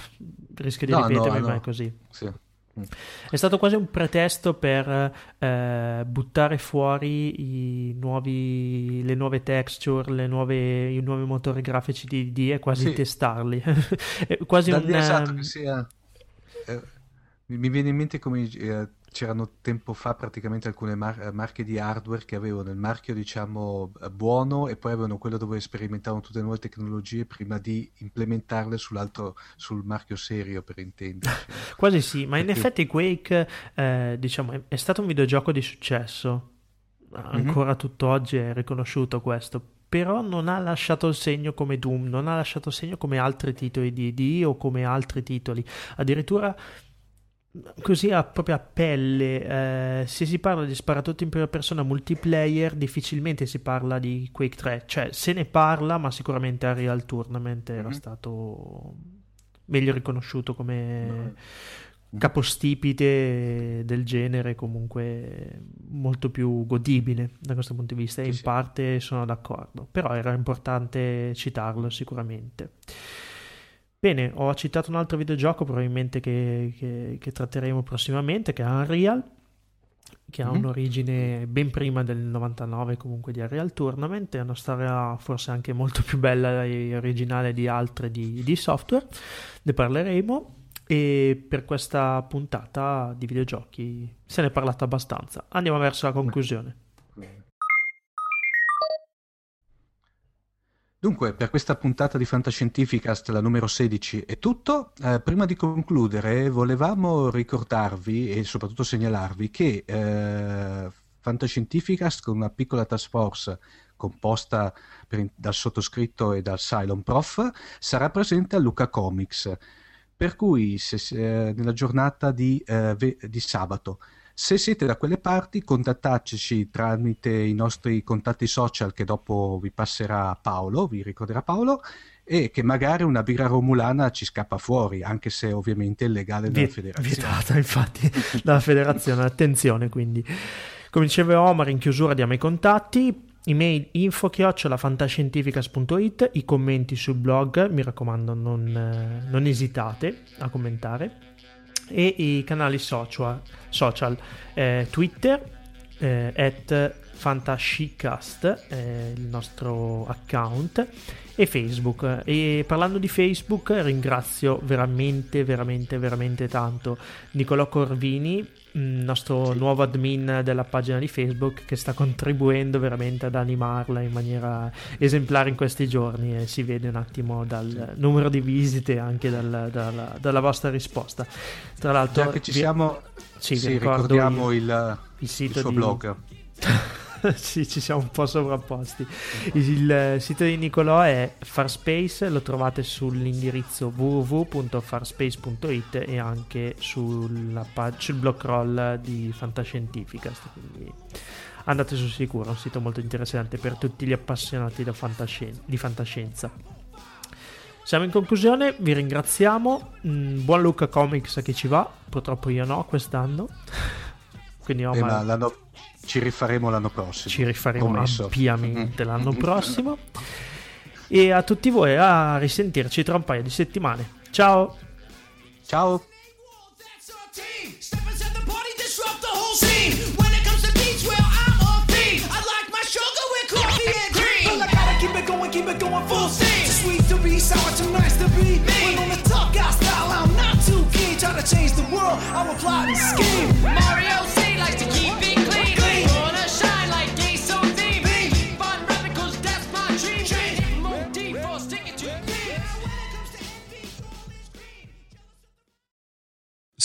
rischio di no, ripetermi, no, no. ma è così. Sì. È stato quasi un pretesto per eh, buttare fuori nuovi, le nuove texture, le nuove, i nuovi motori grafici di D e quasi sì. testarli. quasi un... Esatto, sia, eh, mi viene in mente come eh, c'erano tempo fa praticamente alcune mar- marche di hardware che avevano il marchio diciamo buono e poi avevano quello dove sperimentavano tutte le nuove tecnologie prima di implementarle sull'altro sul marchio serio per intenderci. Quasi sì ma in effetti Quake eh, diciamo è, stato un videogioco di successo. Ancora mm-hmm. tutt'oggi è riconosciuto questo però non ha lasciato il segno come Doom non ha lasciato il segno come altri titoli di D o come altri titoli. Addirittura così a propria pelle, eh, se si parla di sparatutto in prima persona multiplayer, difficilmente si parla di Quake 3, cioè se ne parla, ma sicuramente a Real Tournament era mm-hmm. stato meglio riconosciuto come no. capostipite del genere, comunque molto più godibile da questo punto di vista, e sì, in sì. parte sono d'accordo, però era importante citarlo sicuramente. Bene, ho citato un altro videogioco probabilmente che, che, che tratteremo prossimamente, che è Unreal, che ha mm-hmm. un'origine ben prima del 99 comunque di Unreal Tournament, è una storia forse anche molto più bella e originale di altre di, di software, ne parleremo e per questa puntata di videogiochi se ne è parlato abbastanza. Andiamo verso la conclusione. Dunque, per questa puntata di Fantascientificast, la numero 16, è tutto. Eh, prima di concludere, volevamo ricordarvi e soprattutto segnalarvi che eh, Fantascientificast, con una piccola task force composta per, dal sottoscritto e dal Cylon Prof, sarà presente a Luca Comics. Per cui, se, se, nella giornata di, eh, di sabato, se siete da quelle parti, contattateci tramite i nostri contatti social che dopo vi passerà Paolo, vi ricorderà Paolo, e che magari una birra romulana ci scappa fuori, anche se ovviamente è legale dalla federazione. Vietata, infatti, dalla federazione. Attenzione, quindi. Come diceva Omar, in chiusura diamo i contatti. Email info fantascientificas.it, i commenti sul blog, mi raccomando non, non esitate a commentare e i canali social, social eh, Twitter eh, at Fantascicast, eh, il nostro account, e Facebook. E parlando di Facebook, ringrazio veramente, veramente, veramente tanto Nicolò Corvini nostro nuovo admin della pagina di Facebook che sta contribuendo veramente ad animarla in maniera esemplare in questi giorni e si vede un attimo dal numero di visite e anche dal, dalla, dalla, vostra risposta. Tra l'altro, Già che ci siamo, sì, sì ricordiamo il, il, il, sito il suo di... blog. sì, ci siamo un po' sovrapposti. Il sito di Nicolò è Farspace, lo trovate sull'indirizzo www.farspace.it e anche pag- sul blog roll di Fantascientificast. Quindi andate sul sicuro, è un sito molto interessante per tutti gli appassionati fantascien- di fantascienza. Siamo in conclusione, vi ringraziamo. Mm, buon Luca Comics a chi ci va, purtroppo io no quest'anno. Quindi ho eh, ma l'anno ci rifaremo l'anno prossimo. Ci rifaremo Promesso. ampiamente l'anno prossimo. E a tutti voi a risentirci tra un paio di settimane. Ciao. Ciao.